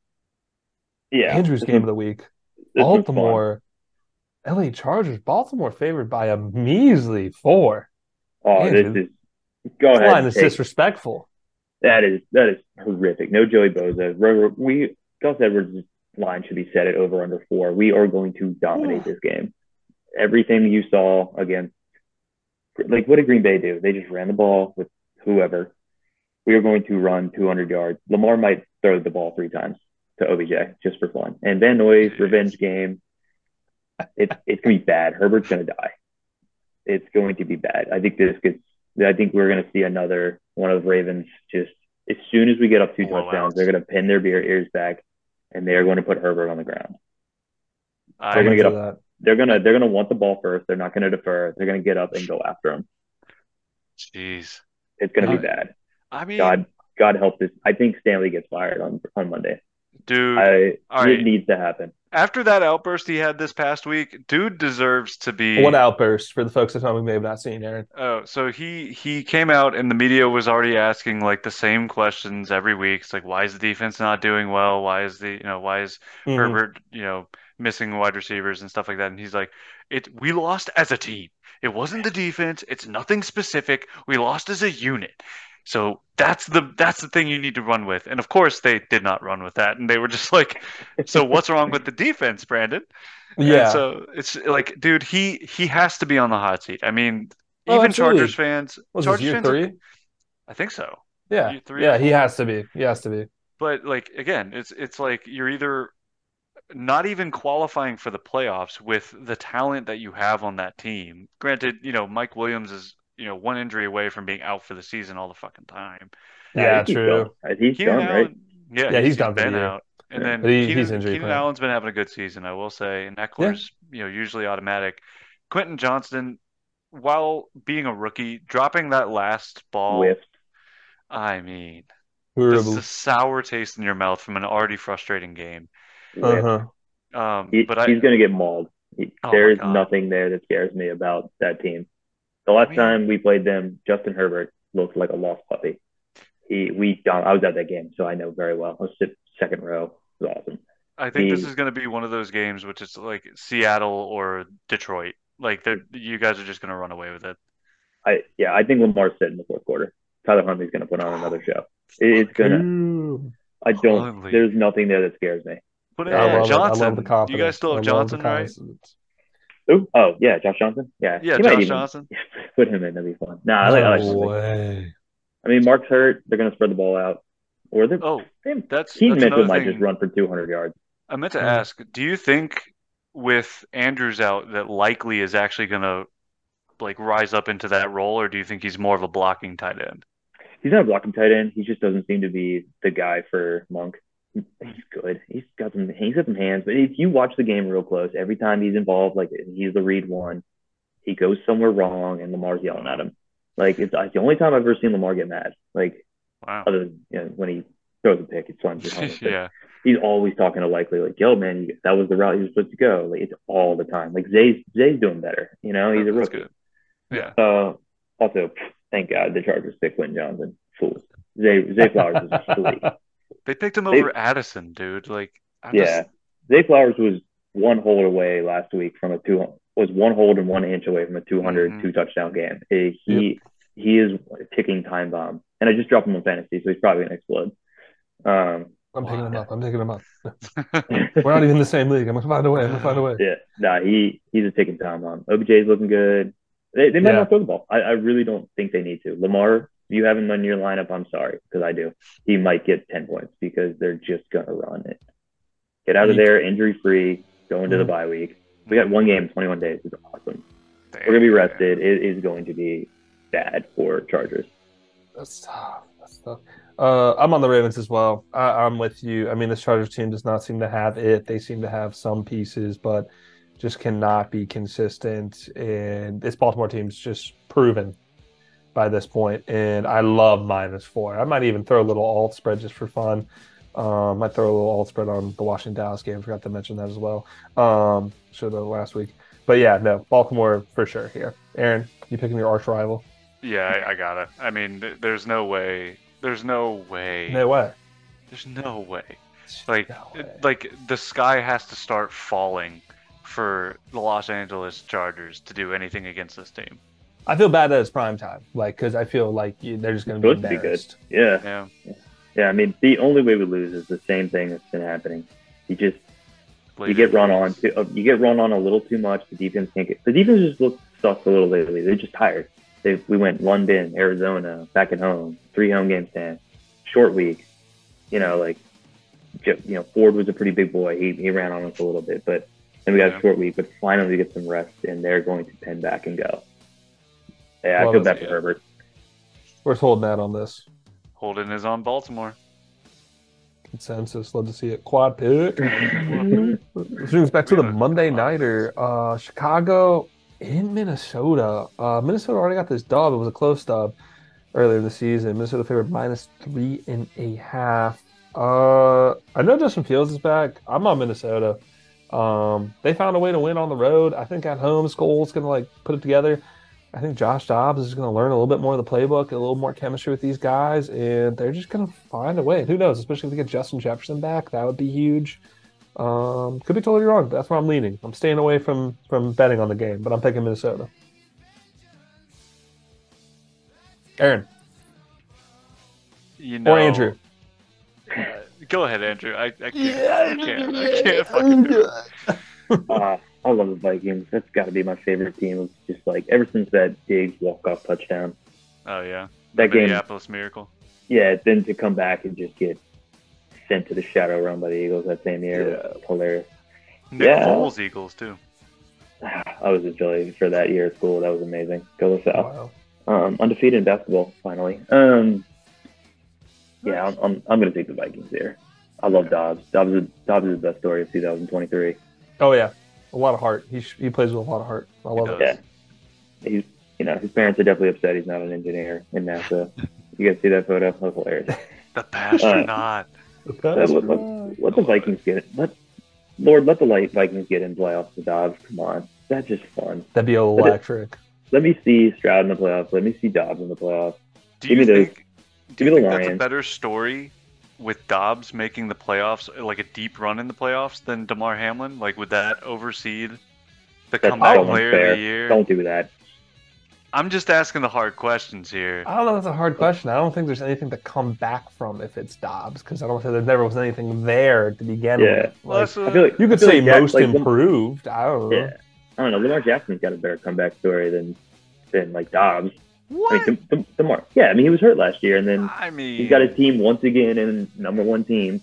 Yeah, Andrew's game of the week. this was fun. Baltimore, LA Chargers. Baltimore favored by a measly four. Oh, Andrew. this is go This ahead. line is take- disrespectful. that is that is horrific. No Joey Bosa. We Gus Edwards' line should be set at over under four. We are going to dominate this game. Everything you saw against, like what did Green Bay do? They just ran the ball with whoever. We are going to run 200 yards. Lamar might throw the ball three times to OBJ just for fun. And Van Noy's revenge game. It's it's gonna be bad. Herbert's gonna die. It's going to be bad. I think this gets. I think we're gonna see another one of the Ravens just as soon as we get up two Blowouts. touchdowns, they're gonna pin their beer ears back, and they are going to put Herbert on the ground. I, They're gonna get up. that. They're gonna they're gonna want the ball first. They're not gonna defer. They're gonna get up and go after him. Jeez. It's gonna be Uh, bad. I mean, God God help this. I think Staley gets fired on on Monday. dude. I it right. needs to happen. After that outburst he had this past week, dude deserves to be. What outburst for the folks at home who may have not seen Aaron? Oh, so he he came out and the media was already asking like the same questions every week. It's like, why is the defense not doing well? Why is the you know why is Mhm. Herbert you know missing wide receivers and stuff like that? And he's like, it we lost as a team. It wasn't the defense. It's nothing specific. We lost as a unit. So that's the that's the thing you need to run with. And of course they did not run with that. And they were just like, so what's wrong with the defense, Brandon? And Yeah. so it's like, dude, he he has to be on the hot seat. I mean, Oh, even absolutely. Chargers fans, Was Chargers year fans, are- three? I think so. Yeah. year three Yeah, he has to be. He has to be. But like again, it's it's like you're either not even qualifying for the playoffs with the talent that you have on that team. Granted, you know, Mike Williams is, you know, one injury away from being out for the season all the fucking time. Yeah, he's true. He's Keenan done, right? Yeah, Yeah, he's done for the been year. out. And Yeah. then he- Keenan, he's injury Keenan prone. Allen's been having a good season, I will say. And Ekeler's, you know, usually automatic. Quentin Johnston, while being a rookie, dropping that last ball, Whiffed. I mean, Horrible. just a sour taste in your mouth from an already frustrating game. Uh-huh. Um, He, but I, he's going to get mauled. He, Oh there's God. nothing there that scares me about that team. The last I mean- time we played them, Justin Herbert looked like a lost puppy. He, we, dom- I was at that game, so I know very well. I was sit second row. It was awesome. I think this is going to be one of those games which is like Seattle or Detroit. Like you guys are just going to run away with it. I, yeah, I think Lamar's sit in the fourth quarter. Tyler Huntley's going to put on another show. It's going to, Ooh. I don't, Huntley. there's nothing there that scares me. Put in I love it. I Johnson. love the confidence. You guys still have I love the Johnson, right? Confidence. Ooh, oh, yeah, Josh Johnson. Yeah, Yeah, he might Josh even Johnson. put him in. That'd be fun. Nah, I like, I like No way. I mean, Mark's hurt. They're going to spread the ball out. Or they're, Oh, that's Keaton that's Mitchell another might thing. just run for 200 yards. I meant to Mm. ask, do you think with Andrews out that Likely is actually going to like rise up into that role, or do you think he's more of a blocking tight end? He's not a blocking tight end. He just doesn't seem to be the guy for Monk. He's good. He's got some. He's got some hands. But if you watch the game real close, every time he's involved, like he's the read one, he goes somewhere wrong, and Lamar's yelling at him. Like it's, it's the only time I've ever seen Lamar get mad. Like Wow. other than you know, when he throws a pick, it's fun. to him. But yeah. He's always talking to Likely like, "Yo, man, you, that was the route you were supposed to go." Like it's all the time. Like Zay's Zay's doing better. You know, he's a rookie. good. Yeah. Uh, also, thank God the Chargers picked Quentin Johnston. Fools. Zay Zay Flowers is a. They picked him They- over Addison, dude. Like, I Yeah, just, Zay Flowers was one hold away last week from a two was one hold and one inch away from a 200 Mhm. two touchdown game. He he is a ticking time bomb, and I just dropped him on fantasy, so he's probably gonna explode. Um, I'm picking him Wow. up. I'm picking him up. We're not even in the same league. I'm gonna find a way. I'm gonna find a way. yeah, nah, he he's a ticking time bomb. OBJ's looking good. They they might Yeah. not throw the ball. I, I really don't think they need to. Lamar, you have him in your lineup. I'm sorry because I do. He might get 10 points because they're just gonna run it. Get out of there, injury free. Go into the Mhm. bye week. We got one game, 21 days. It's awesome. Damn. We're gonna be rested. It is going to be bad for Chargers. That's tough. That's tough. Uh, I'm on the Ravens as well. I, I'm with you. I mean, this Chargers team does not seem to have it. They seem to have some pieces, but just cannot be consistent. And this Baltimore team's just proven by this. And I love minus four. I might even throw a little alt spread just for fun. Um, might throw a little alt spread on the Washington Dallas game. Forgot to mention that as well. Um, should have last week. But yeah, no, Baltimore for sure here. Aaron, you picking your arch rival? Yeah, I, I got it. I mean, th- there's no way. There's no way. No way. There's no way. Like, No way. like the sky has to start falling for the Los Angeles Chargers to do anything against this team. I feel bad that it's prime time, like because I feel like they're just going to be Supposed to be good. Yeah, Yeah, yeah. I mean, the only way we lose is the same thing that's been happening. You just you get run on too, uh, you get run on a little too much. The defense can't get the defense just looks sucks a little lately. They're just tired. They we went London, Arizona, back at home, three home games, stand, short week. You know, like you know, Ford was a pretty big boy. He he ran on us a little bit, but then we got Yeah. a short week. But finally, we get some rest, and they're going to pin back and go. Yeah, I Love feel it. bad for Yeah. Herbert. Where's Holden that on this? Holden is on Baltimore. consensus. Love to see it. Quad pick. Let's bring us back to the Monday nighter. Uh, Chicago in Minnesota. Uh, Minnesota already got this dub. It was a close dub earlier in the season. Minnesota favored minus three and a half. Uh, I know Justin Fields is back. I'm on Minnesota. Um, they found a way to win on the road. I think at home, Scholes gonna like put it together. I think Josh Dobbs is going to learn a little bit more of the playbook, a little more chemistry with these guys, and they're just going to find a way. Who knows? Especially if we get Justin Jefferson back, that would be huge. Um, could be totally wrong. That's where I'm leaning. I'm staying away from from betting on the game, but I'm picking Minnesota. Aaron. You know, or Andrew. Uh, go ahead, Andrew. I, I can't. I can't. I can't fucking do it. Uh, I love the Vikings. That's got to be my favorite team. It's just like ever since that Diggs walk off touchdown. Oh yeah, that game. Minneapolis Miracle. Yeah, then to come back and just get sent to the shadow run by the Eagles that same year yeah. was hilarious. Nick yeah. Foles Eagles too. I was a Philly for that year at school. That was amazing. Go the South. Wow. Um, undefeated in basketball finally. Um, yeah, I'm, I'm, I'm going to take the Vikings here. I love Dobbs. Dobbs is, Dobbs is the best story of 2023. Oh yeah, a lot of heart. He he plays with a lot of heart. I love it. Yeah, he's you know his parents are definitely upset he's not an engineer in NASA. you guys see that photo? That's hilarious. the astronaut. Uh, let, let, let, the Vikings get it. Let Lord, let the light Vikings get in playoffs with Dobbs. Come on, that's just fun. That'd be electric. Let, let me see Stroud in the playoffs. Let me see Dobbs in the playoffs. Do you Give me think, those. Do you think that's a better story with Dobbs making the playoffs, like a deep run in the playoffs, than Damar Hamlin? Like, would that overseed the That's comeback player fair. of the year? Don't do that. I'm just asking the hard questions here. I don't know. That's a hard question. I don't think there's anything to come back from if it's Dobbs because I don't think there never was anything there to begin yeah. with. Like, well, I feel like, you could say like most like, improved. I don't know. Yeah. I don't know. Lamar Jackson's got a better comeback story than than like Dobbs. What? I mean, Damar. Yeah, I mean he was hurt last year, and then I mean he's got a team once again in number one team.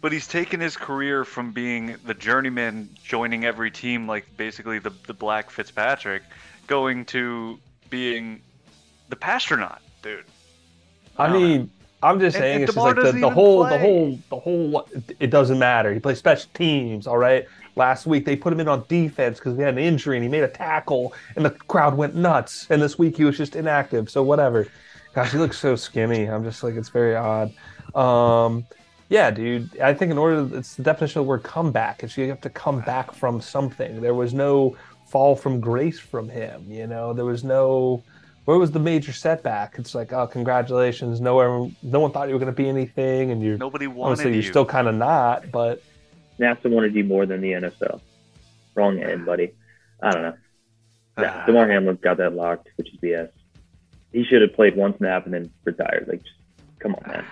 But he's taken his career from being the journeyman, joining every team like basically the the Black Fitzpatrick, going to being the pastronaut, dude. I mean, I'm just saying, and, and it's just like the, the whole, play. the whole, the whole. It doesn't matter. He plays special teams, all right. Last week they put him in on defense because he had an injury and he made a tackle and the crowd went nuts. And this week he was just inactive. So whatever. Gosh, he looks so skinny. I'm just like it's very odd. Um, yeah, dude. I think in order, to, it's the definition of the word comeback. It's you have to come back from something. There was no fall from grace from him. You know, there was no. Where was the major setback? It's like, oh, congratulations. No one, no one thought you were going to be anything, and you're Nobody wanted honestly, you. You're still kind of not, but NASA wanted you more than the NFL. Wrong end, buddy. I don't know. Yeah, Damar Hamlin's got that locked, which is BS. He should have played one snap and then retired. Like, just, come on, man.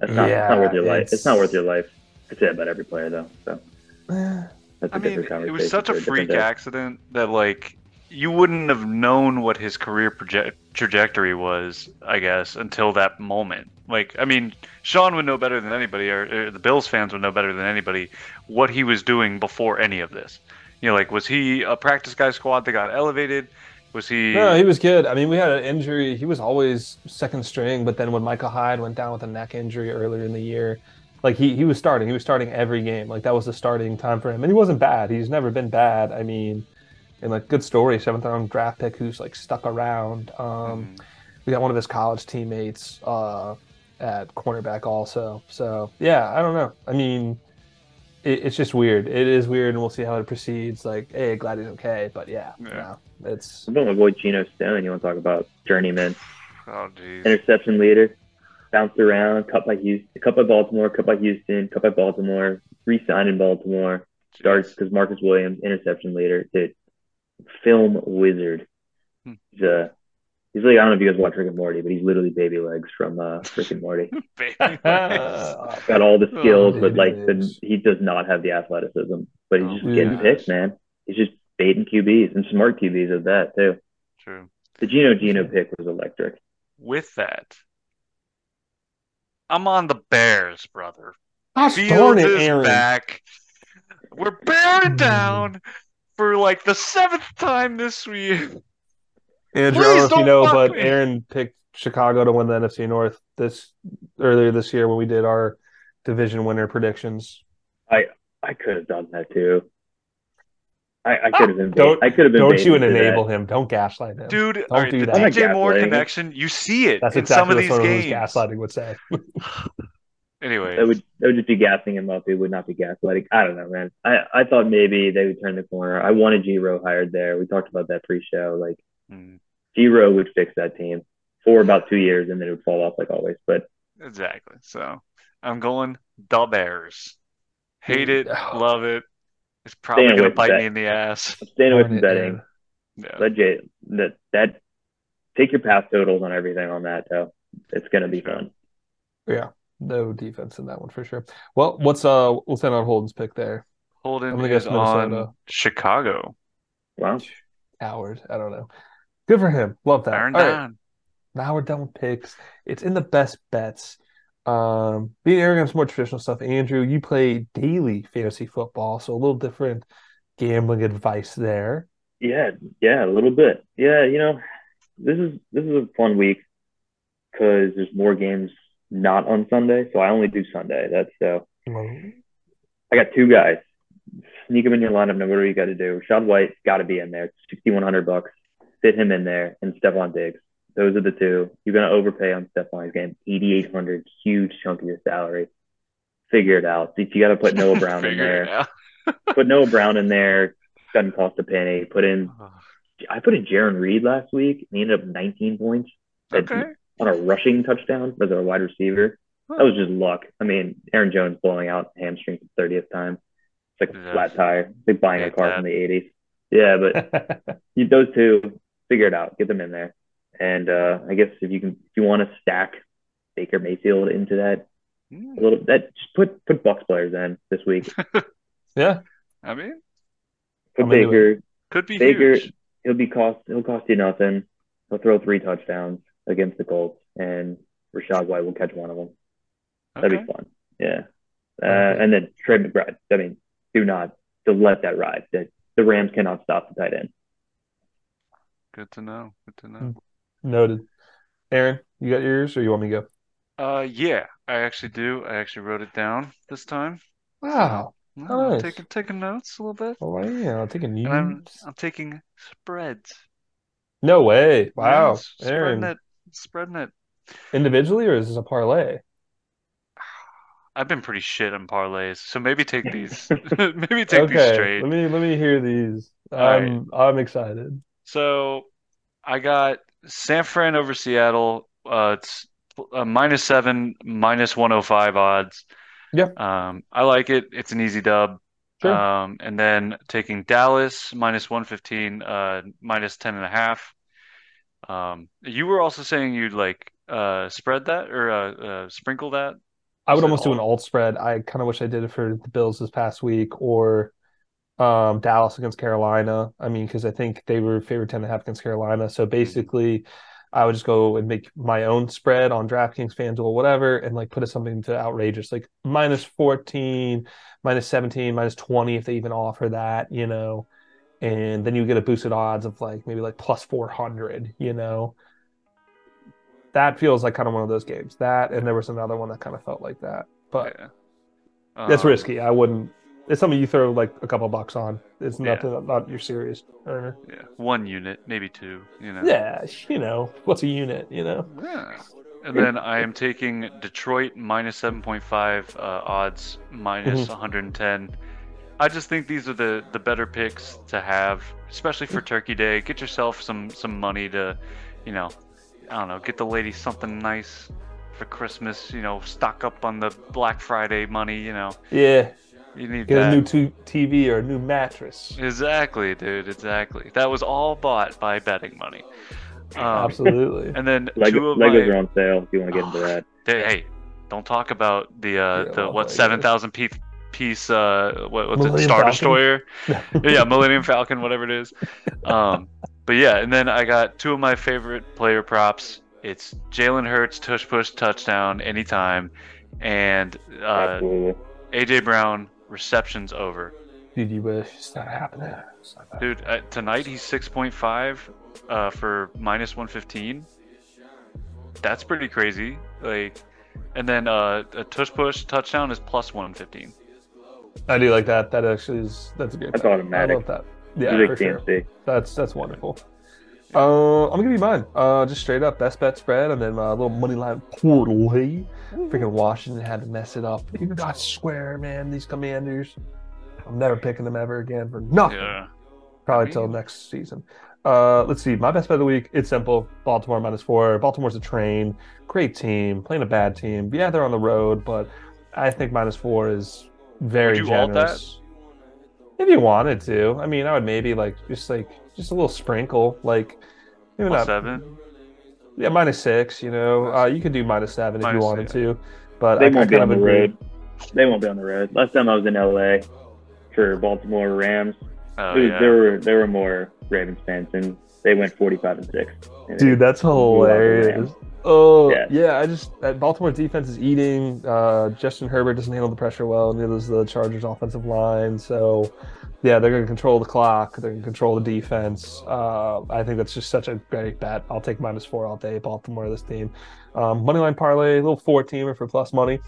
That's not, yeah, not worth your life. It's not worth your life. I say that about every player, though. So that's a I mean, it was such a freak accident that like you wouldn't have known what his career proje- trajectory was, I guess, until that moment. Like, I mean, Sean would know better than anybody, or, or, the Bills fans would know better than anybody what he was doing before any of this. You know, like, was he a practice guy squad that got elevated? Was he? No, he was good. I mean, we had an injury. He was always second string, but then when Micah Hyde went down with a neck injury earlier in the year, like he, he was starting. He was starting every game. Like that was the starting time for him, and he wasn't bad. He's never been bad. I mean, and like good story, seventh round draft pick who's like stuck around. Um, mm-hmm. We got one of his college teammates uh, at cornerback also. So yeah, I don't know. I mean, it, it's just weird. It is weird, and we'll see how it proceeds. Like, hey, glad he's okay, but yeah, yeah. No, it's. I'm going to avoid Geno Stone. You want to talk about journeyman? Oh, geez. Interception leader, bounced around, cut by Houston, cut by Baltimore, cut by Houston, cut by Baltimore, re-signed in Baltimore. Starts because Marcus Williams, interception leader, did film wizard. Hmm. He's a He's like I don't know if you guys watch Rick and Morty, but he's literally baby legs from uh, Rick and Morty. Got all the skills, oh, but like the, he does not have the athleticism. But he's just oh, getting picked, man. He's just baiting QBs and smart QBs at that too. True. The Geno Geno pick was electric. With that, I'm on the Bears, brother. Gosh darn it, Aaron. back. We're bearing down for like the seventh time this week. Andrew, Please I don't know if you know, but me. Aaron picked Chicago to win the NFC North this earlier this year when we did our division winner predictions. I I could have done that too. I, I could have been. Don't- I could have been. Don't you baited to that. enable him. Don't gaslight him. Dude, all right, do the that. I'm not DJ Moore gaslighting. connection, you see it That's in some of these games. gaslighting would say. Anyway, That would that would just be gassing him up. It would not be gaslighting. I don't know, man. I, I thought maybe they would turn the corner. I wanted Giro hired there. We talked about that pre-show. Like mm, Giro would fix that team for about two years, and then it would fall off like always. But exactly. So I'm going the Bears. Hate it, Oh. love it. It's probably gonna bite that. me in the ass. I'm staying away Darn from it, betting. Yeah. Let Jay that that take your pass totals on everything on that though. It's gonna be Sure. fun. Yeah, no defense in that one for sure. Well, what's uh, what's in on Holden's pick there? Holden I'm gonna is guess Minnesota. on Chicago. Wow. Howard. I don't know. Good for him. Love that. Iron All right, down. now we're done with picks. It's in the best bets. Um, being Aaron has more traditional stuff. Andrew, you play daily fantasy football, so a little different gambling advice there. Yeah, yeah, a little bit. Yeah, you know, this is this is a fun week because there's more games not on Sunday, so I only do Sunday. That's so. I got two guys. Sneak them in your lineup, no matter what you got to do. Rachaad White got to be in there. Sixty one hundred bucks. Fit him in there, and Stefon Diggs. Those are the two. You're gonna overpay on Stefon's game. Eighty eight hundred, huge chunk of your salary. Figure it out. If you got to put Noah Brown in there, put Noah Brown in there. Doesn't cost a penny. Put in I put in Jaron Reed last week. and He ended up 19 points Okay. on a rushing touchdown as a wide receiver. That was just luck. I mean, Aaron Jones blowing out hamstring for the 30th time. It's like a flat tire. It's like buying a car that. from the 80s. Yeah, but those two, figure it out. Get them in there. And uh, I guess if you can, if you want to stack Baker Mayfield into that a little, that just put put Bucks players in this week. yeah, I mean, Put I'm Baker. could be Baker, huge. he'll be cost he'll cost you nothing. He'll throw three touchdowns against the Colts, and Rachaad White will catch one of them. That'd be fun. Yeah. Uh, Okay. and then Trey McBride. I mean, do not to let that ride. The, the Rams cannot stop the tight end. Good to know. Good to know. noted. Aaron, you got yours, or you want me to go? Uh, yeah, I actually do. I actually wrote it down this time. Wow. Nice. I'm taking taking notes a little bit. Oh yeah, I'm taking And I'm. I'm taking spreads. No way. Wow. Yes, spreading Aaron, it, spreading it. individually, or is this a parlay? I've been pretty shit on parlays, so maybe take these. maybe take these straight. let me let me hear these. All right. I'm I'm excited. So I got San Fran over Seattle. Uh, it's uh, minus seven, minus 105 odds. Yeah. Um, I like it. It's an easy dub. Sure. Um, and then taking Dallas minus 115, uh, minus 10 and a half. Um, you were also saying you'd like uh spread that or uh, uh sprinkle that. I would almost do an alt spread. I kind of wish I did it for the Bills this past week or um, Dallas against Carolina. I mean, because I think they were favored 10 and a half against Carolina. Mm-hmm. So basically, I would just go and make my own spread on DraftKings, FanDuel, whatever, and like put it something to outrageous, like minus 14, minus 17, minus 20 if they even offer that, you know. And then you get a boosted odds of like maybe like plus 400, you know. That feels like kind of one of those games. That and there was another one that kind of felt like that. But Yeah. that's Um, risky. I wouldn't. It's something you throw like a couple bucks on. It's Yeah. nothing. Not your serious earner. Yeah, one unit, maybe two, you know. Yeah, you know what's a unit. You know. Yeah. And then I am taking Detroit minus 7.5 uh, odds, minus Mm-hmm. 110. I just think these are the, the better picks to have, especially for Turkey Day. Get yourself some, some money to, you know, I don't know, get the lady something nice for Christmas, you know, stock up on the Black Friday money, you know. Yeah, You need get that. a new t- TV or a new mattress. Exactly, dude, exactly. That was all bought by betting money. Um, Absolutely. And then two Lego, of Legos my are on sale if you want to get into that. Hey, hey, don't talk about the uh Yeah, the well, what seven thousand piece piece uh what, what's it Star Falcon? Destroyer? yeah, Millennium Falcon, whatever it is. Um, but yeah, and then I got two of my favorite player props. It's Jalen Hurts tush push touchdown anytime, and uh, AJ Brown receptions over. Dude, you wish it's not happening. It's not happening. Dude, uh, tonight he's six point five uh, for minus one fifteen. That's pretty crazy. Like And then uh, a tush push touchdown is plus 115. I do like that. That actually is that's a good. That's bet. automatic. I love that. Yeah, for sure. That's that's wonderful. Uh, I'm gonna give you mine. Uh, just straight up best bet spread, and then a little money line parlay. Freaking Washington had to mess it up. You got swear, man. These Commanders. I'm never picking them ever again for nothing. Yeah. Probably I till next season. Uh, let's see. My best bet of the week. It's simple. Baltimore minus four. Baltimore's a train. Great team. Playing a bad team. Yeah, they're on the road, but I think minus four is very Would you alt that? generous. If you wanted to, I mean, I would maybe like just like just a little sprinkle, like maybe Plus not seven. yeah minus six. You know, uh, you could do minus seven if you wanted yeah. to, but They I, I won't be on of the agree. road. They won't be on the road. Last time I was in LA for Baltimore Rams, Oh, was- yeah. there were there were more Ravens fans, and they went 45 and six. And Dude, that's love hilarious. Oh Yeah. yeah. I just that Baltimore defense is eating. Uh, Justin Herbert doesn't handle the pressure well, neither does the Chargers offensive line. So yeah, they're going to control the clock. They're going to control the defense. Uh, I think that's just such a great bet. I'll take minus four all day. Baltimore, this team. Um, money line parlay, a little four teamer for plus money.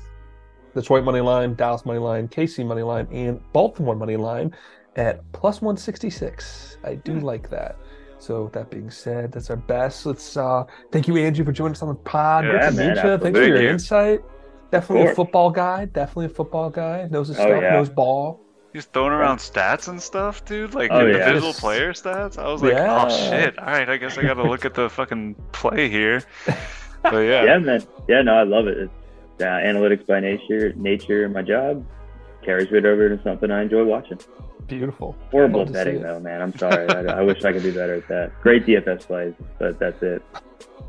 Detroit money line, Dallas money line, KC money line, and Baltimore money line at plus 166. I do like that. So with that being said, that's our best. Let's uh thank you, Andrew, for joining us on the pod. Yeah, Good to man, meet you. Thanks for your insight. Definitely a football guy. Definitely a football guy. Knows his Oh, stuff, yeah. knows ball. He's throwing around stats and stuff, dude. Like Oh, individual Just- player stats. I was like, Yeah. oh shit. All right, I guess I got to look at the fucking play here. But yeah, yeah, man. Yeah, no, I love it. It's uh, analytics by nature. Nature, my job carries it over to something I enjoy watching. Beautiful. Horrible Love to see betting though, man. I'm sorry. I, I wish I could do better at that. Great DFS plays, but that's it.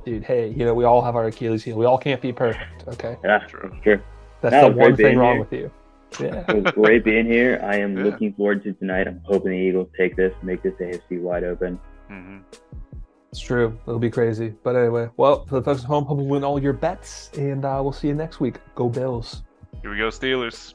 Dude, hey, you know, we all have our Achilles heel. We all can't be perfect, okay? Yeah, True. it's true. That's That the one thing wrong here. with you. Yeah. It was great being here. I am Yeah. looking forward to tonight. I'm hoping the Eagles take this, make this AFC wide open. hmm It's true. It'll be crazy. But anyway, well, for the folks at home, hope you win all your bets, and uh, we'll see you next week. Go Bills. Here we go, Steelers.